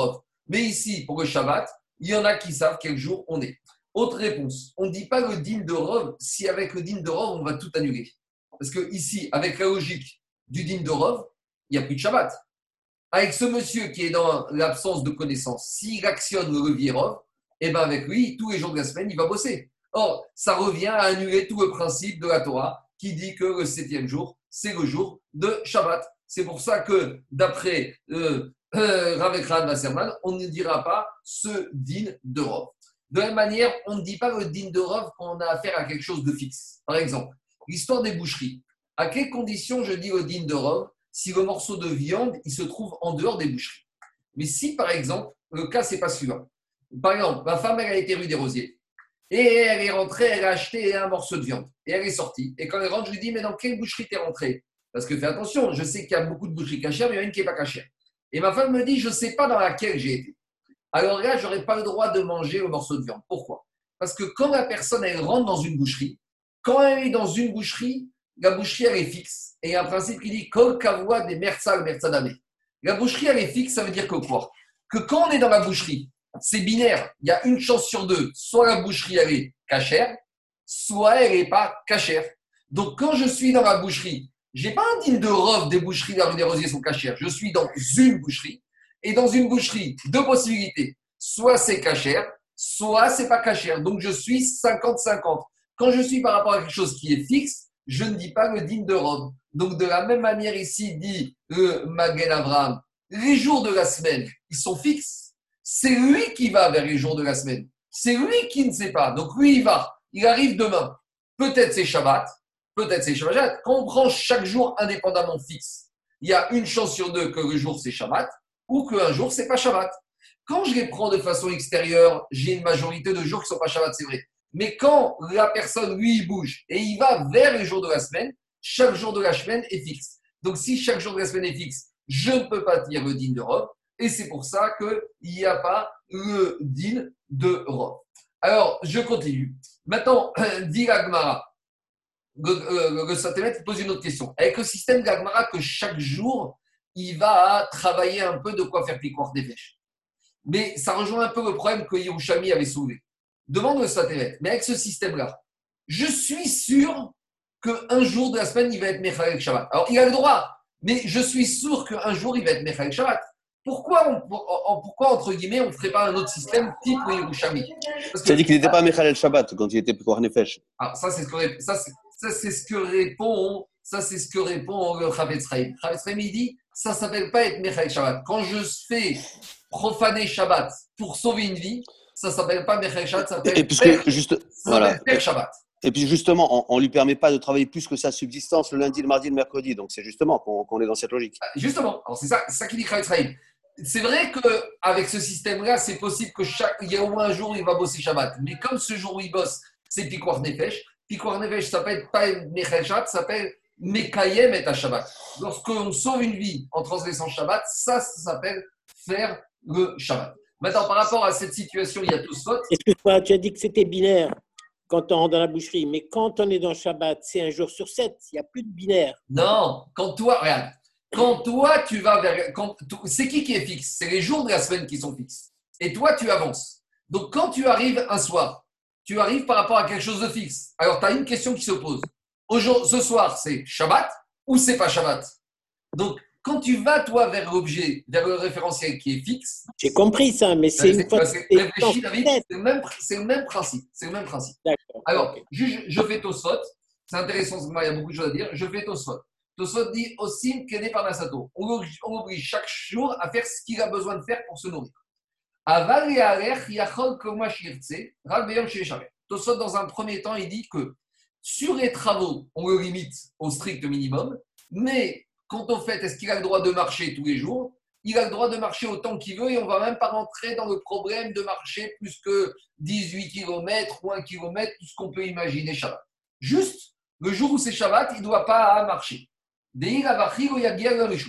Mais ici, pour le Shabbat, il y en a qui savent quel jour on est. Autre réponse, on ne dit pas le din de Rov si avec le din de Rov, on va tout annuler. Parce que ici, avec la logique du din de Rov, il n'y a plus de Shabbat. Avec ce monsieur qui est dans l'absence de connaissance, s'il actionne le levier Rov, eh ben avec lui, tous les jours de la semaine, il va bosser. Or, ça revient à annuler tout le principe de la Torah qui dit que le septième jour, c'est le jour de Shabbat. C'est pour ça que, d'après euh, euh, on ne dira pas ce din de Rov. De la même manière, on ne dit pas le din de Rov quand on a affaire à quelque chose de fixe. Par exemple, L'histoire des boucheries. À quelles conditions je dis au din de Rome si le morceau de viande il se trouve en dehors des boucheries? Mais si, par exemple, le cas, c'est pas suivant. Par exemple, ma femme, elle a été rue des Rosiers. Et elle est rentrée, elle a acheté un morceau de viande. Et elle est sortie. Et quand elle rentre, je lui dis, mais dans quelle boucherie t'es rentrée? Parce que fais attention, je sais qu'il y a beaucoup de boucheries cachères, mais il y en a une qui n'est pas cachère. Et ma femme me dit, je ne sais pas dans laquelle j'ai été. Alors là, je n'aurais pas le droit de manger le morceau de viande. Pourquoi? Parce que quand la personne, elle rentre dans une boucherie, quand elle est dans une boucherie, la boucherie, elle est fixe. Et il y a un principe qui dit Kol kavua des merzal merzadame. La boucherie, elle est fixe, ça veut dire que quoi? Que quand on est dans la boucherie, c'est binaire. Il y a une chance sur deux. Soit la boucherie, elle est cachère, soit elle n'est pas cachère. Donc, quand je suis dans la boucherie, je n'ai pas un digne de robe des boucheries la rue des Rosiers sont cachères. Je suis dans une boucherie. Et dans une boucherie, deux possibilités. Soit c'est cachère, soit c'est pas cachère. Donc, je suis 50-50. Quand je suis par rapport à quelque chose qui est fixe, je ne dis pas le digne de robe. Donc, de la même manière, ici, dit le Magen Abraham, les jours de la semaine, ils sont fixes. C'est lui qui va vers les jours de la semaine. C'est lui qui ne sait pas. Donc, lui, il va. Il arrive demain. Peut-être c'est Shabbat, peut-être c'est Shabbat. Quand on prend chaque jour indépendamment fixe, il y a une chance sur deux que le jour c'est Shabbat ou qu'un jour c'est pas Shabbat. Quand je les prends de façon extérieure, j'ai une majorité de jours qui ne sont pas Shabbat, c'est vrai. Mais quand la personne, lui, bouge et il va vers les jours de la semaine, chaque jour de la semaine est fixe. Donc, si chaque jour de la semaine est fixe, je ne peux pas tenir le din de robe. Et c'est pour ça qu'il n'y a pas le din de robe. Alors, je continue. Maintenant, dit l'Agmara, le, le, pose une autre question. Avec le système d'Agmara, que chaque jour, il va travailler un peu de quoi faire des fèches. Mais ça rejoint un peu le problème que Yerushalmi avait soulevé. Demande le satellite. Mais avec ce système-là, je suis sûr qu'un jour de la semaine, il va être Mechalek Shabbat. Alors, il a le droit, mais je suis sûr qu'un jour, il va être Mechalek Shabbat. Pourquoi, pourquoi, entre guillemets, on ne ferait pas un autre système type Yerushalmi Tu as dit qu'il n'était pas Mechalek Shabbat quand il était pour Nefesh. Ah, ça, c'est ce que, ça, c'est ce que répond, ça, c'est ce que répond le Chavetz Chaim. Chavetz il dit ça ne s'appelle pas être Mechalek Shabbat. Quand je fais profaner Shabbat pour sauver une vie, ça ne s'appelle pas Shabbat, ça s'appelle et puisque, juste, voilà. Shabbat. Et puis justement, on ne lui permet pas de travailler plus que sa subsistance le lundi, le mardi, le mercredi. Donc c'est justement qu'on est dans cette logique. Ah, justement, c'est ça, ça qui dit Khaït C'est vrai qu'avec ce système-là, c'est possible que chaque, il y a au moins un jour où il va bosser Shabbat. Mais comme ce jour où il bosse, c'est Pikwar Nefesh. Pikwar Nefesh, s'appelle pas Mechel Shabbat, ça s'appelle Mekayem et Shabbat. Lorsqu'on sauve une vie en transgressant Shabbat, ça, ça s'appelle faire le Shabbat. Maintenant, par rapport à cette situation, il y a tous fautes. Excuse-moi, tu as dit que c'était binaire quand on rentre dans la boucherie, mais quand on est dans Shabbat, c'est un jour sur sept, il n'y a plus de binaire. Non, quand toi, regarde, quand toi tu vas vers. C'est qui qui est fixe? C'est les jours de la semaine qui sont fixes. Et toi, tu avances. Donc, quand tu arrives un soir, tu arrives par rapport à quelque chose de fixe. Alors, tu as une question qui se pose. ce soir, c'est Shabbat ou c'est pas Shabbat? Donc, quand tu vas, toi, vers l'objet, vers le référentiel qui est fixe. J'ai compris ça, mais c'est une fois. C'est le, même, le même principe. C'est le même principe. Alors, je, je, fais Tosfot. C'est intéressant, il y a beaucoup de choses à dire. Je fais Tosfot. Tosfot dit aussi qu'elle est par Nasato. On oblige chaque jour à faire ce qu'il a besoin de faire pour se nourrir. Tosfot, dans un premier temps, il dit que sur les travaux, on le limite au strict minimum, mais Quant au fait, est-ce qu'il a le droit de marcher tous les jours? Il a le droit de marcher autant qu'il veut et on ne va même pas rentrer dans le problème de marcher plus que 18 km ou 1 km, tout ce qu'on peut imaginer Shabbat. Juste, le jour où c'est Shabbat, il ne doit pas marcher.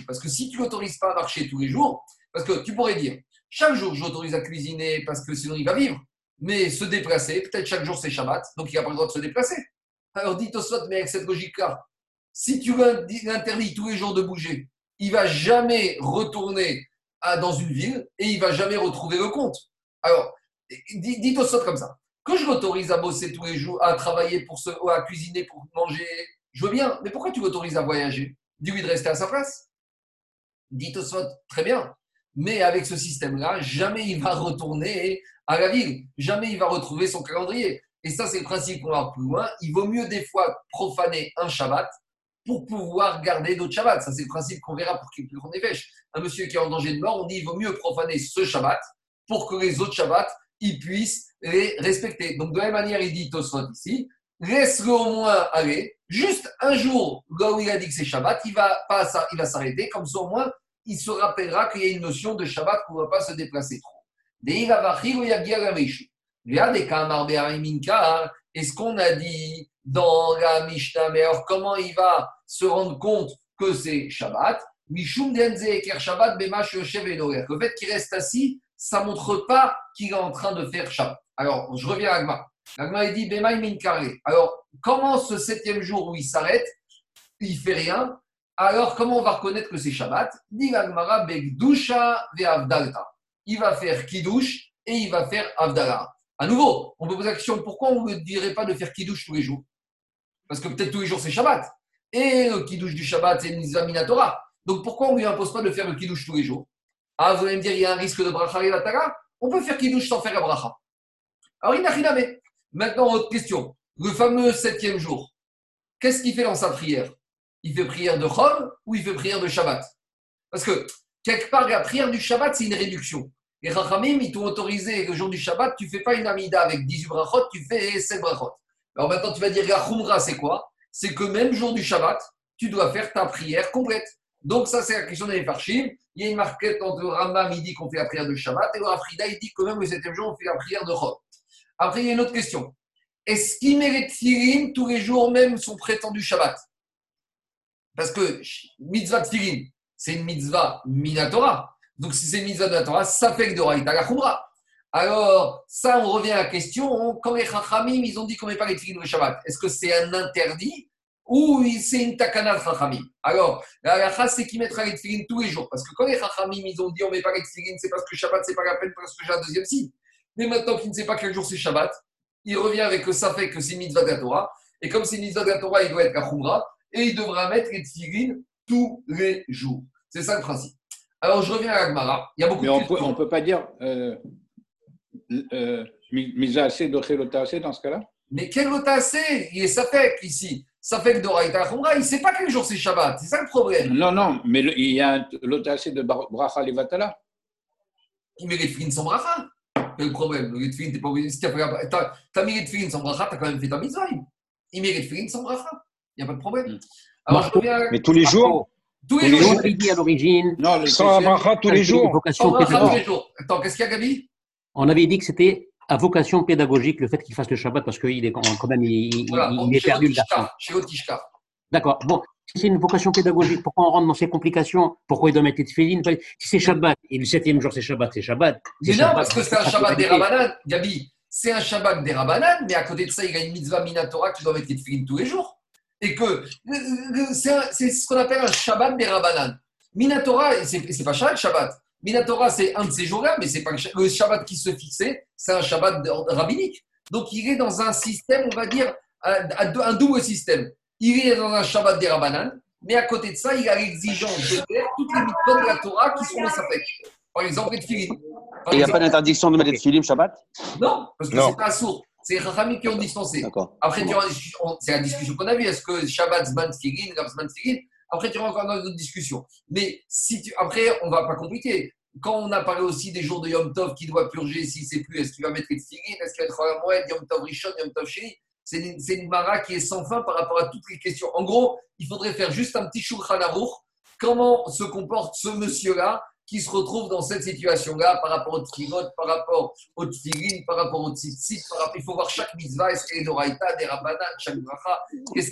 Parce que si tu l'autorises pas à marcher tous les jours, parce que tu pourrais dire, chaque jour j'autorise à cuisiner parce que sinon il va vivre, mais se déplacer, peut-être chaque jour c'est Shabbat, donc il n'a pas le droit de se déplacer. Alors dites au soit, mais avec cette logique-là, si tu l'interdis tous les jours de bouger, il va jamais retourner dans une ville et il va jamais retrouver le compte. Alors, dites au comme ça. Que je l'autorise à bosser tous les jours, à travailler pour se, à cuisiner pour manger, je veux bien. Mais pourquoi tu l'autorises à voyager? Dis-lui de rester à sa place. Dites au très bien. Mais avec ce système-là, jamais il va retourner à la ville. Jamais il va retrouver son calendrier. Et ça, c'est le principe qu'on va plus loin. Il vaut mieux des fois profaner un Shabbat pour pouvoir garder d'autres Shabbats. Ça, c'est le principe qu'on verra pour qu'il qu'on évêche. Un monsieur qui est en danger de mort, on dit il vaut mieux profaner ce Shabbat pour que les autres Shabbats, ils puissent les respecter. Donc, de la même manière, il dit Tosfot ici, laisse-le au moins aller. Juste un jour, là où il a dit que c'est Shabbat, il va, pas, il va s'arrêter. Comme ça, au moins, il se rappellera qu'il y a une notion de Shabbat qu'on ne va pas se déplacer trop. Est-ce qu'on a dit dans la Mishnah. Mais alors, comment il va se rendre compte que c'est Shabbat? Mishum Shabbat Le fait qu'il reste assis, ça ne montre pas qu'il est en train de faire Shabbat. Alors, je reviens à Agma. Agma, il dit Bemaï Minkare. Alors, comment ce septième jour où il s'arrête, il fait rien? Alors, comment on va reconnaître que c'est Shabbat? Il va faire Kiddush et il va faire Avdallah. À nouveau, on peut poser la question pourquoi on ne dirait pas de faire Kiddush tous les jours? Parce que peut-être tous les jours c'est Shabbat. Et le Kiddush du Shabbat, c'est une Minatora. Donc pourquoi on ne lui impose pas de faire le Kiddush tous les jours? Ah, vous allez me dire, il y a un risque de bracha et Vatara On peut faire Kiddush sans faire la bracha. Alors, il n'a rien Maintenant, autre question. Le fameux septième jour, qu'est-ce qu'il fait dans sa prière? Il fait prière de Chol ou il fait prière de Shabbat? Parce que quelque part, la prière du Shabbat, c'est une réduction. Les Rachamim, ils t'ont autorisé le jour du Shabbat, tu ne fais pas une Amida avec 18 brachot, tu fais 7 brachot. Alors maintenant, tu vas dire, la c'est quoi? C'est que même jour du Shabbat, tu dois faire ta prière complète. Donc, ça, c'est la question des Farshim. Il y a une marquette entre Rambam, il dit qu'on fait la prière de Shabbat, et le Rafrida, il dit que même le septième jour, on fait la prière de Chol. Après, il y a une autre question. Est-ce qu'il mérite tous les jours, même son prétendu Shabbat? Parce que mitzvah Tfilin, c'est une mitzvah minatora. Donc, si c'est une mitzvah minatora, ça fait que de la. Alors, ça, on revient à la question. Quand les Chachamim, ils ont dit qu'on ne met pas les Tfilin le Shabbat, est-ce que c'est un interdit ou c'est une takana de Chachamim? Alors, la halakha, c'est qu'ils mettra les Tfilin tous les jours. Parce que quand les Chachamim, ils ont dit on ne met pas les Tfilin, c'est parce que Shabbat, c'est pas la peine parce que j'ai un deuxième signe. Mais maintenant qu'il ne sait pas quel jour c'est Shabbat, il revient avec que ça fait que c'est mitzvah de la Torah. Et comme c'est mitzvah de la Torah, il doit être à Khumra. Et il devra mettre les tfilin tous les jours. C'est ça le principe. Alors, je reviens à Agmara. Il y a beaucoup Mais on peut, ne peut pas dire euh, euh, assez de assez dans ce cas-là? Mais quel assez Il est Safek ici. Safek d'Oraïta Khumra, il ne sait pas quel jour c'est Shabbat. C'est ça le problème. Non, non, mais il y a un de Bracha Levatala. Il mérite fin sans Bracha le problème Le t'es pas obligé. Si tu as mis les tefilin sans bracha, tu as quand même fait ta mitzvah. Il mérite tefilin sans bracha. Il n'y a pas de problème. Hmm. Alors, je reviens Mais tous les jours? Tous les, jours. dit à l'origine. Non, sans bracha tous les jours. Sans bracha tous les jours. Attends, qu'est-ce qu'il y a, Gabi? On avait dit que c'était à vocation pédagogique le fait qu'il fasse le Shabbat parce qu'il est quand même il, voilà, il, il est perdu le garçon. Chez. D'accord. Bon, si c'est une vocation pédagogique, pourquoi on rentre dans ces complications? Pourquoi il doit mettre les tefillin Si c'est Shabbat, et le septième jour c'est Shabbat, c'est Shabbat. Mais non, parce que c'est un Shabbat des Rabbanan, Gabi. C'est un Shabbat des Rabbanan, mais à côté de ça, il y a une mitzvah minatora que tu dois mettre les tefillin tous les jours. Et que c'est ce qu'on appelle un Shabbat des Rabbanan. Minatora, c'est pas chaque Shabbat. Minatora, c'est un de ces jours-là, mais c'est pas le Shabbat qui se fixait, c'est un Shabbat rabbinique. Donc il est dans un système, on va dire, un double système il est dans un Shabbat des Rabbanan, mais à côté de ça, il a l'exigence de faire toutes les mitzvot de la Torah qui sont dans sa fête. Par exemple, les tefilin. Et il n'y a pas d'interdiction de mettre les tefilin Shabbat? Non, parce que c'est pas sourd. C'est les Rachamim qui ont dispensé. Après, c'est la discussion qu'on a vue. Est-ce que Shabbat, Zman, Tfilin, Zman, Tfilin Après, tu auras encore dans une discussion. Mais après, on ne va pas compliquer. Quand on a parlé aussi des jours de Yom Tov qui doit purger, s'il ne sait plus, est-ce qu'il va mettre les tefilin Est-ce qu'il va être mois, Yom Tov Rishon, Yom Tov Sheni? C'est une, mara qui est sans fin par rapport à toutes les questions. En gros, il faudrait faire juste un petit shulchan Comment se comporte ce monsieur-là qui se retrouve dans cette situation-là par rapport au tfilot, par rapport au tfilin, par rapport au tzitzit, il faut voir chaque mitzvah, est-ce qu'il y a des rabbanan, chaque bracha,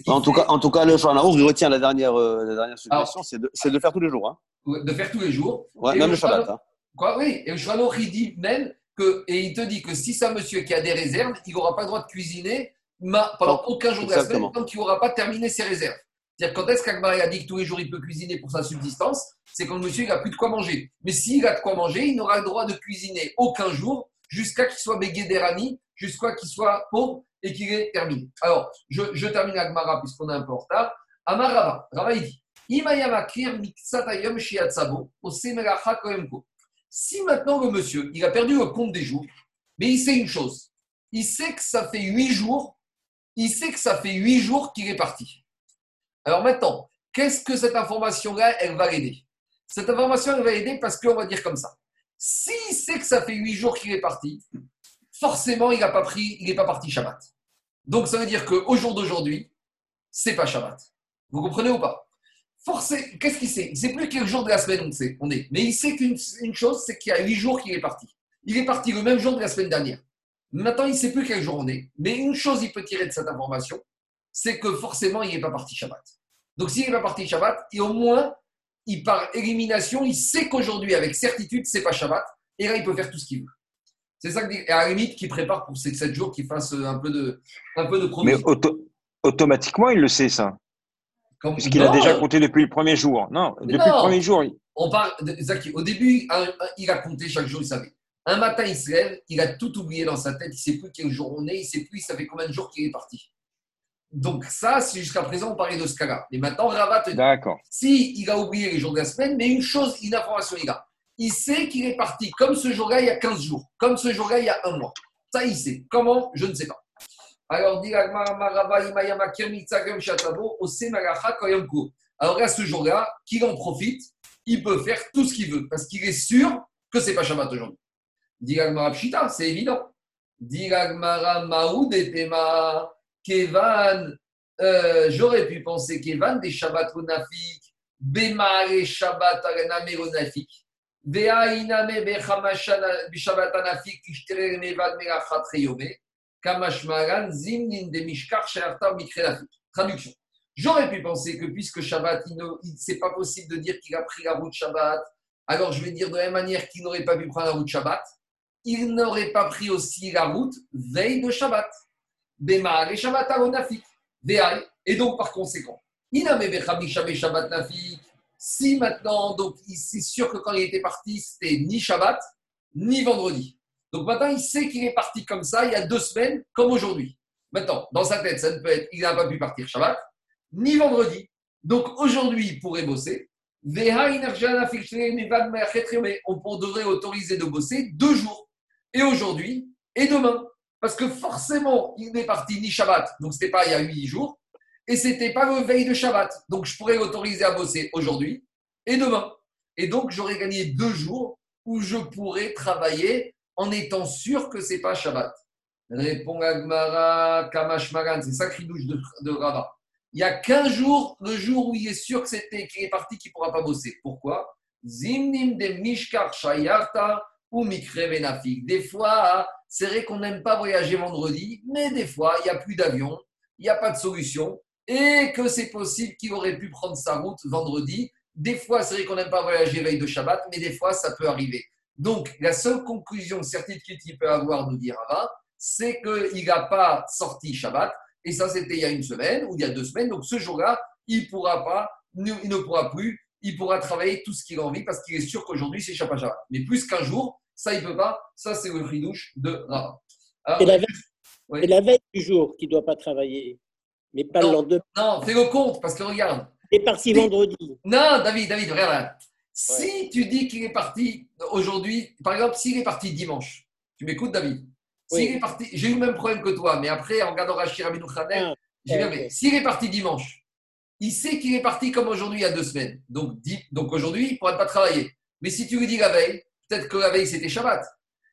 en, tout cas, en tout cas, le Shulchan il retient la dernière, euh, la dernière suggestion, c'est de, de, faire tous les jours. Hein. De faire tous les jours. Ouais, même le, Shabbat. Hein. Quoi, oui, et le il dit même que, et il te dit que si c'est un monsieur qui a des réserves, il n'aura pas le droit de cuisiner pendant aucun jour de la semaine tant qu'il n'aura pas terminé ses réserves. C'est-à-dire, quand est-ce qu'Akbar a dit que tous les jours il peut cuisiner pour sa subsistance C'est quand le monsieur n'a plus de quoi manger. Mais s'il a de quoi manger, il n'aura le droit de cuisiner aucun jour jusqu'à qu'il soit bégué d'Erani, jusqu'à qu'il soit pauvre et qu'il ait terminé. Alors, je, termine Agmara puisqu'on est un peu en retard. Amar Rava, il dit Si maintenant le monsieur, il a perdu le compte des jours, mais il sait une chose, il sait que ça fait huit jours il sait que ça fait huit jours qu'il est parti. Alors maintenant, qu'est-ce que cette information-là, elle va l'aider Cette information, elle va l'aider parce qu'on va dire comme ça. S'il sait que ça fait huit jours qu'il est parti, forcément, il n'est pas, pris, il pas parti Shabbat. Donc, ça veut dire qu'au jour d'aujourd'hui, c'est pas Shabbat. Vous comprenez ou pas? Qu'est-ce qu'il sait? Il ne sait plus quel jour de la semaine on, sait, on est. Mais il sait qu'une chose, c'est qu'il y a huit jours qu'il est parti. Il est parti le même jour de la semaine dernière. Maintenant, il ne sait plus quelle journée. Mais une chose, il peut tirer de cette information, c'est que forcément, il n'est pas parti Shabbat. Donc, s'il n'est pas parti Shabbat, et au moins, il par élimination, il sait qu'aujourd'hui, avec certitude, c'est pas Shabbat. Et là, il peut faire tout ce qu'il veut. C'est ça que et à la limite, qu'il prépare pour ces 7 jours, qu'il fasse un peu de, un peu de Mais automatiquement, il le sait, ça. Parce qu'il a déjà compté depuis le premier jour. Non, depuis le premier jour. On parle au début, il a compté chaque jour, il savait. Un matin, il se lève, il a tout oublié dans sa tête, il ne sait plus quel jour on est, il ne sait plus, ça fait combien de jours qu'il est parti. Donc ça, c'est jusqu'à présent, on parlait de ce cas-là. Mais maintenant, Ravat, D'accord. si il a oublié les jours de la semaine, mais une chose, une information, il a. Il sait qu'il est parti comme ce jour-là il y a 15 jours, comme ce jour-là il y a un mois. Ça, il sait. Comment? Je ne sais pas. Alors, alors à ce jour-là, qu'il en profite, il peut faire tout ce qu'il veut, parce qu'il est sûr que ce n'est pas Shabbat aujourd'hui. c'est évident. Kevan, euh, j'aurais pu penser Kevan des Shabbat Ronafik, Bemare Shabbat Arename Mikrelafik. Traduction. J'aurais pu penser que puisque Shabbat, c'est pas possible de dire qu'il a pris la route Shabbat, alors je vais dire de la même manière qu'il n'aurait pas pu prendre la route Shabbat, il n'aurait pas pris aussi la route veille de Shabbat. Et Shabbat Nafik. Et donc, par conséquent, Shabbat Nafik. Si maintenant, donc, c'est sûr que quand il était parti, c'était ni Shabbat, ni vendredi. Donc maintenant, il sait qu'il est parti comme ça il y a deux semaines, comme aujourd'hui. Maintenant, dans sa tête, ça ne peut être, il n'a pas pu partir Shabbat, ni vendredi. Donc aujourd'hui, il pourrait bosser. On devrait autoriser de bosser deux jours. Et aujourd'hui et demain. Parce que forcément, il n'est parti ni Shabbat, donc ce n'était pas il y a huit jours, et ce n'était pas le veille de Shabbat. Donc je pourrais l'autoriser à bosser aujourd'hui et demain. Et donc j'aurais gagné deux jours où je pourrais travailler en étant sûr que ce n'est pas Shabbat. Répond Agmara, Kamash c'est ça douche de, de. Il y a qu'un jour, le jour où il est sûr que c'était qu'il est parti, qu'il ne pourra pas bosser. Pourquoi? Zimnim de Mishkar Shayarta ou Mikre Des fois, c'est vrai qu'on n'aime pas voyager vendredi, mais des fois, il n'y a plus d'avion, il n'y a pas de solution, et que c'est possible qu'il aurait pu prendre sa route vendredi. Des fois, c'est vrai qu'on n'aime pas voyager veille de Shabbat, mais des fois, ça peut arriver. Donc, la seule conclusion, certitude qu'il peut avoir, nous dire Rava, c'est qu'il n'a pas sorti Shabbat, et ça, c'était il y a une semaine ou il y a deux semaines. Donc, ce jour-là, il, pourra pas, il ne pourra plus, il pourra travailler tout ce qu'il a envie parce qu'il est sûr qu'aujourd'hui, c'est Shabbat. Mais plus qu'un jour, ça, il ne peut pas. Ça, c'est le fridouche de Rava. C'est la, veille du jour qu'il ne doit pas travailler, mais pas le lendemain. Non, fais le compte, parce que regarde. Il est parti vendredi. Non, David, David, regarde. Si tu dis qu'il est parti aujourd'hui, par exemple, s'il est parti dimanche, tu m'écoutes, David? S'il est parti, j'ai eu le même problème que toi, mais après, en regardant Rachir Abinou Khanel, ah, j'ai s'il est parti dimanche, il sait qu'il est parti comme aujourd'hui il y a deux semaines. Donc, donc aujourd'hui, il ne pourra pas travailler. Mais si tu lui dis la veille, Peut-être que la veille, c'était Shabbat.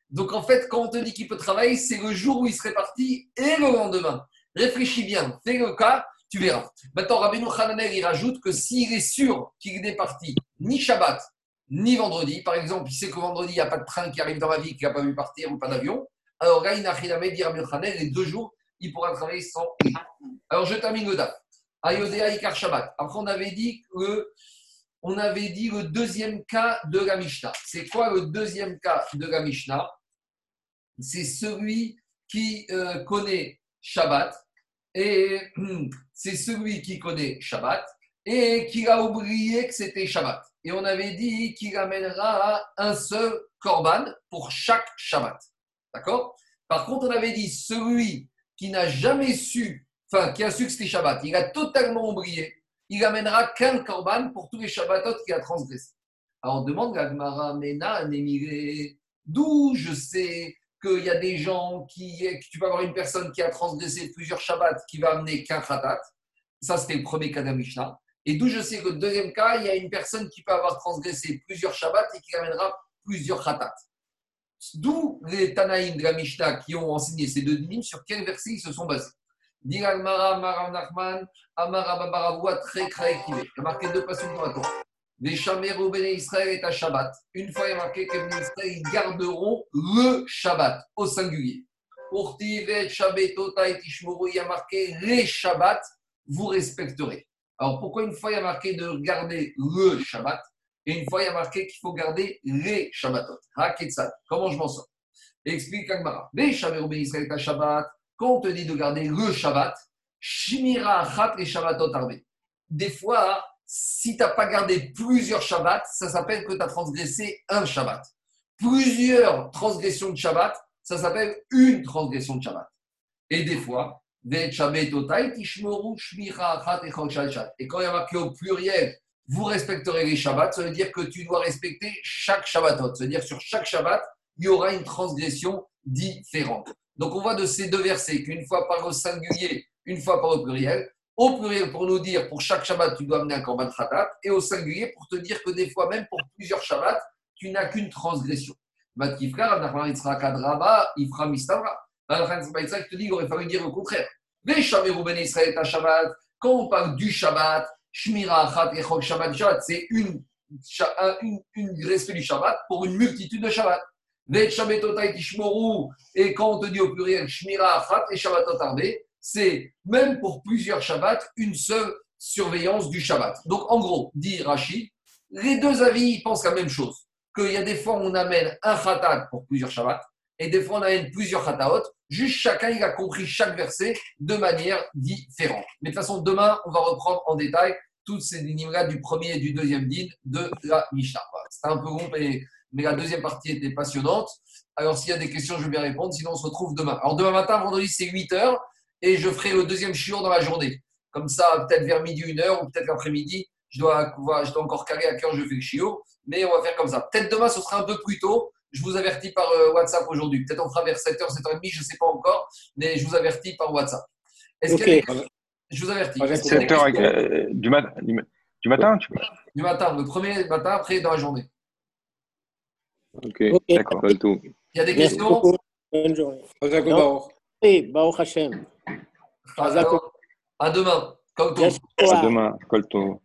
Donc en fait, quand on te dit qu'il peut travailler, c'est le jour où il serait parti et le lendemain. Réfléchis bien, fais le cas, tu verras. Maintenant, Rabbi Hananel, il rajoute que s'il est sûr qu'il n'est parti ni Shabbat, ni vendredi, par exemple, il sait que vendredi, il n'y a pas de train qui arrive dans la vie, qu'il n'a pas vu partir ou pas d'avion, alors là, il n'a rien à les deux jours, il pourra travailler sans. Alors je termine le DAF. Ayodea Ikar Shabbat. Après, on avait dit que on avait dit le deuxième cas de la Mishnah. C'est quoi le deuxième cas de la Mishnah? C'est celui qui euh, connaît Shabbat et c'est celui qui connaît Shabbat et qui a oublié que c'était Shabbat. Et on avait dit qu'il amènera un seul korban pour chaque Shabbat. D'accord? Par contre, on avait dit celui qui n'a jamais su, enfin, qui a su que c'était Shabbat, il a totalement oublié il amènera qu'un korban pour tous les Shabbatot qu'il a transgressés. Alors on demande Gagmara, Mena, d'où je sais qu'il y a des gens qui. Tu peux avoir une personne qui a transgressé plusieurs Shabbats qui va amener qu'un Khatat? Ça, c'était le premier cas de Mishnah. Et d'où je sais que le deuxième cas, il y a une personne qui peut avoir transgressé plusieurs Shabbats et qui amènera plusieurs Khatat. D'où les Tanaïm de la Mishnah qui ont enseigné ces deux dynimes, sur quel verset ils se sont basés? Diragmara, Maram Nachman, Amara Babaravua, très Il y a marqué deux passions dans la Torah. Les Chameros Béné Israël est à Shabbat. Une fois, il y a marqué que les Israël ils garderont le Shabbat au singulier. Urtivet, Shabbetota et Tishmoru, il y a marqué les Shabbat, vous respecterez. Alors pourquoi une fois il y a marqué de garder le Shabbat et une fois il y a marqué qu'il faut garder les Shabbatot? Comment je m'en sors? Explique Agmara. Les Chameros Béné Israël est à Shabbat. Quand on te dit de garder le Shabbat, Shmira Chat et Shabbatot Arbe. des fois, si tu n'as pas gardé plusieurs Shabbats, ça s'appelle que tu as transgressé un Shabbat. Plusieurs transgressions de Shabbat, ça s'appelle une transgression de Shabbat. Et des fois, et quand il y a marqué au pluriel, vous respecterez les Shabbats, ça veut dire que tu dois respecter chaque Shabbatot. Ça veut dire que sur chaque Shabbat, il y aura une transgression différente. Donc on voit de ces deux versets qu'une fois par le singulier, une fois par le pluriel. Au pluriel pour nous dire pour chaque Shabbat tu dois amener un korban khatat et au singulier pour te dire que des fois même pour plusieurs Shabbats tu n'as qu'une transgression. Matkifkar, il fera Mistavra. te dit qu'il aurait fallu dire au contraire. Quand on parle du Shabbat, Shmira Achat et Shabbat Shabbat, c'est une, une, une, respect du Shabbat pour une multitude de Shabbat. Et quand on te dit au pluriel Shmira Achat et Shabbat c'est même pour plusieurs Shabbats une seule surveillance du Shabbat. Donc en gros, dit Rachid, les deux avis pensent la même chose. Qu'il y a des fois où on amène un khatat pour plusieurs Shabbats et des fois on amène plusieurs khataot. Juste chacun, il a compris chaque verset de manière différente. Mais de toute façon, demain, on va reprendre en détail toutes ces lignes-là du premier et du deuxième din de la Mishnah. C'était un peu long, mais, la deuxième partie était passionnante. Alors, s'il y a des questions, je vais bien répondre. Sinon, on se retrouve demain. Alors, demain matin, vendredi, c'est 8 h et je ferai le deuxième shiur dans la journée. Comme ça, peut-être vers midi, 1 h ou peut-être l'après-midi, je dois, je dois encore caler à cœur, je fais le shiur. Mais on va faire comme ça. Peut-être demain, ce sera un peu plus tôt. Je vous avertis par euh, WhatsApp aujourd'hui. Peut-être on fera vers 7h, 7h30, je ne sais pas encore, mais je vous avertis par WhatsApp. Est-ce que Je vous avertis. 7h euh, du, mat du, matin tu Du matin, le premier matin, après dans la journée. Ok, d'accord. Il y a des questions Bonne journée. Oui, Baruch Hashem. À demain. À demain, Colto.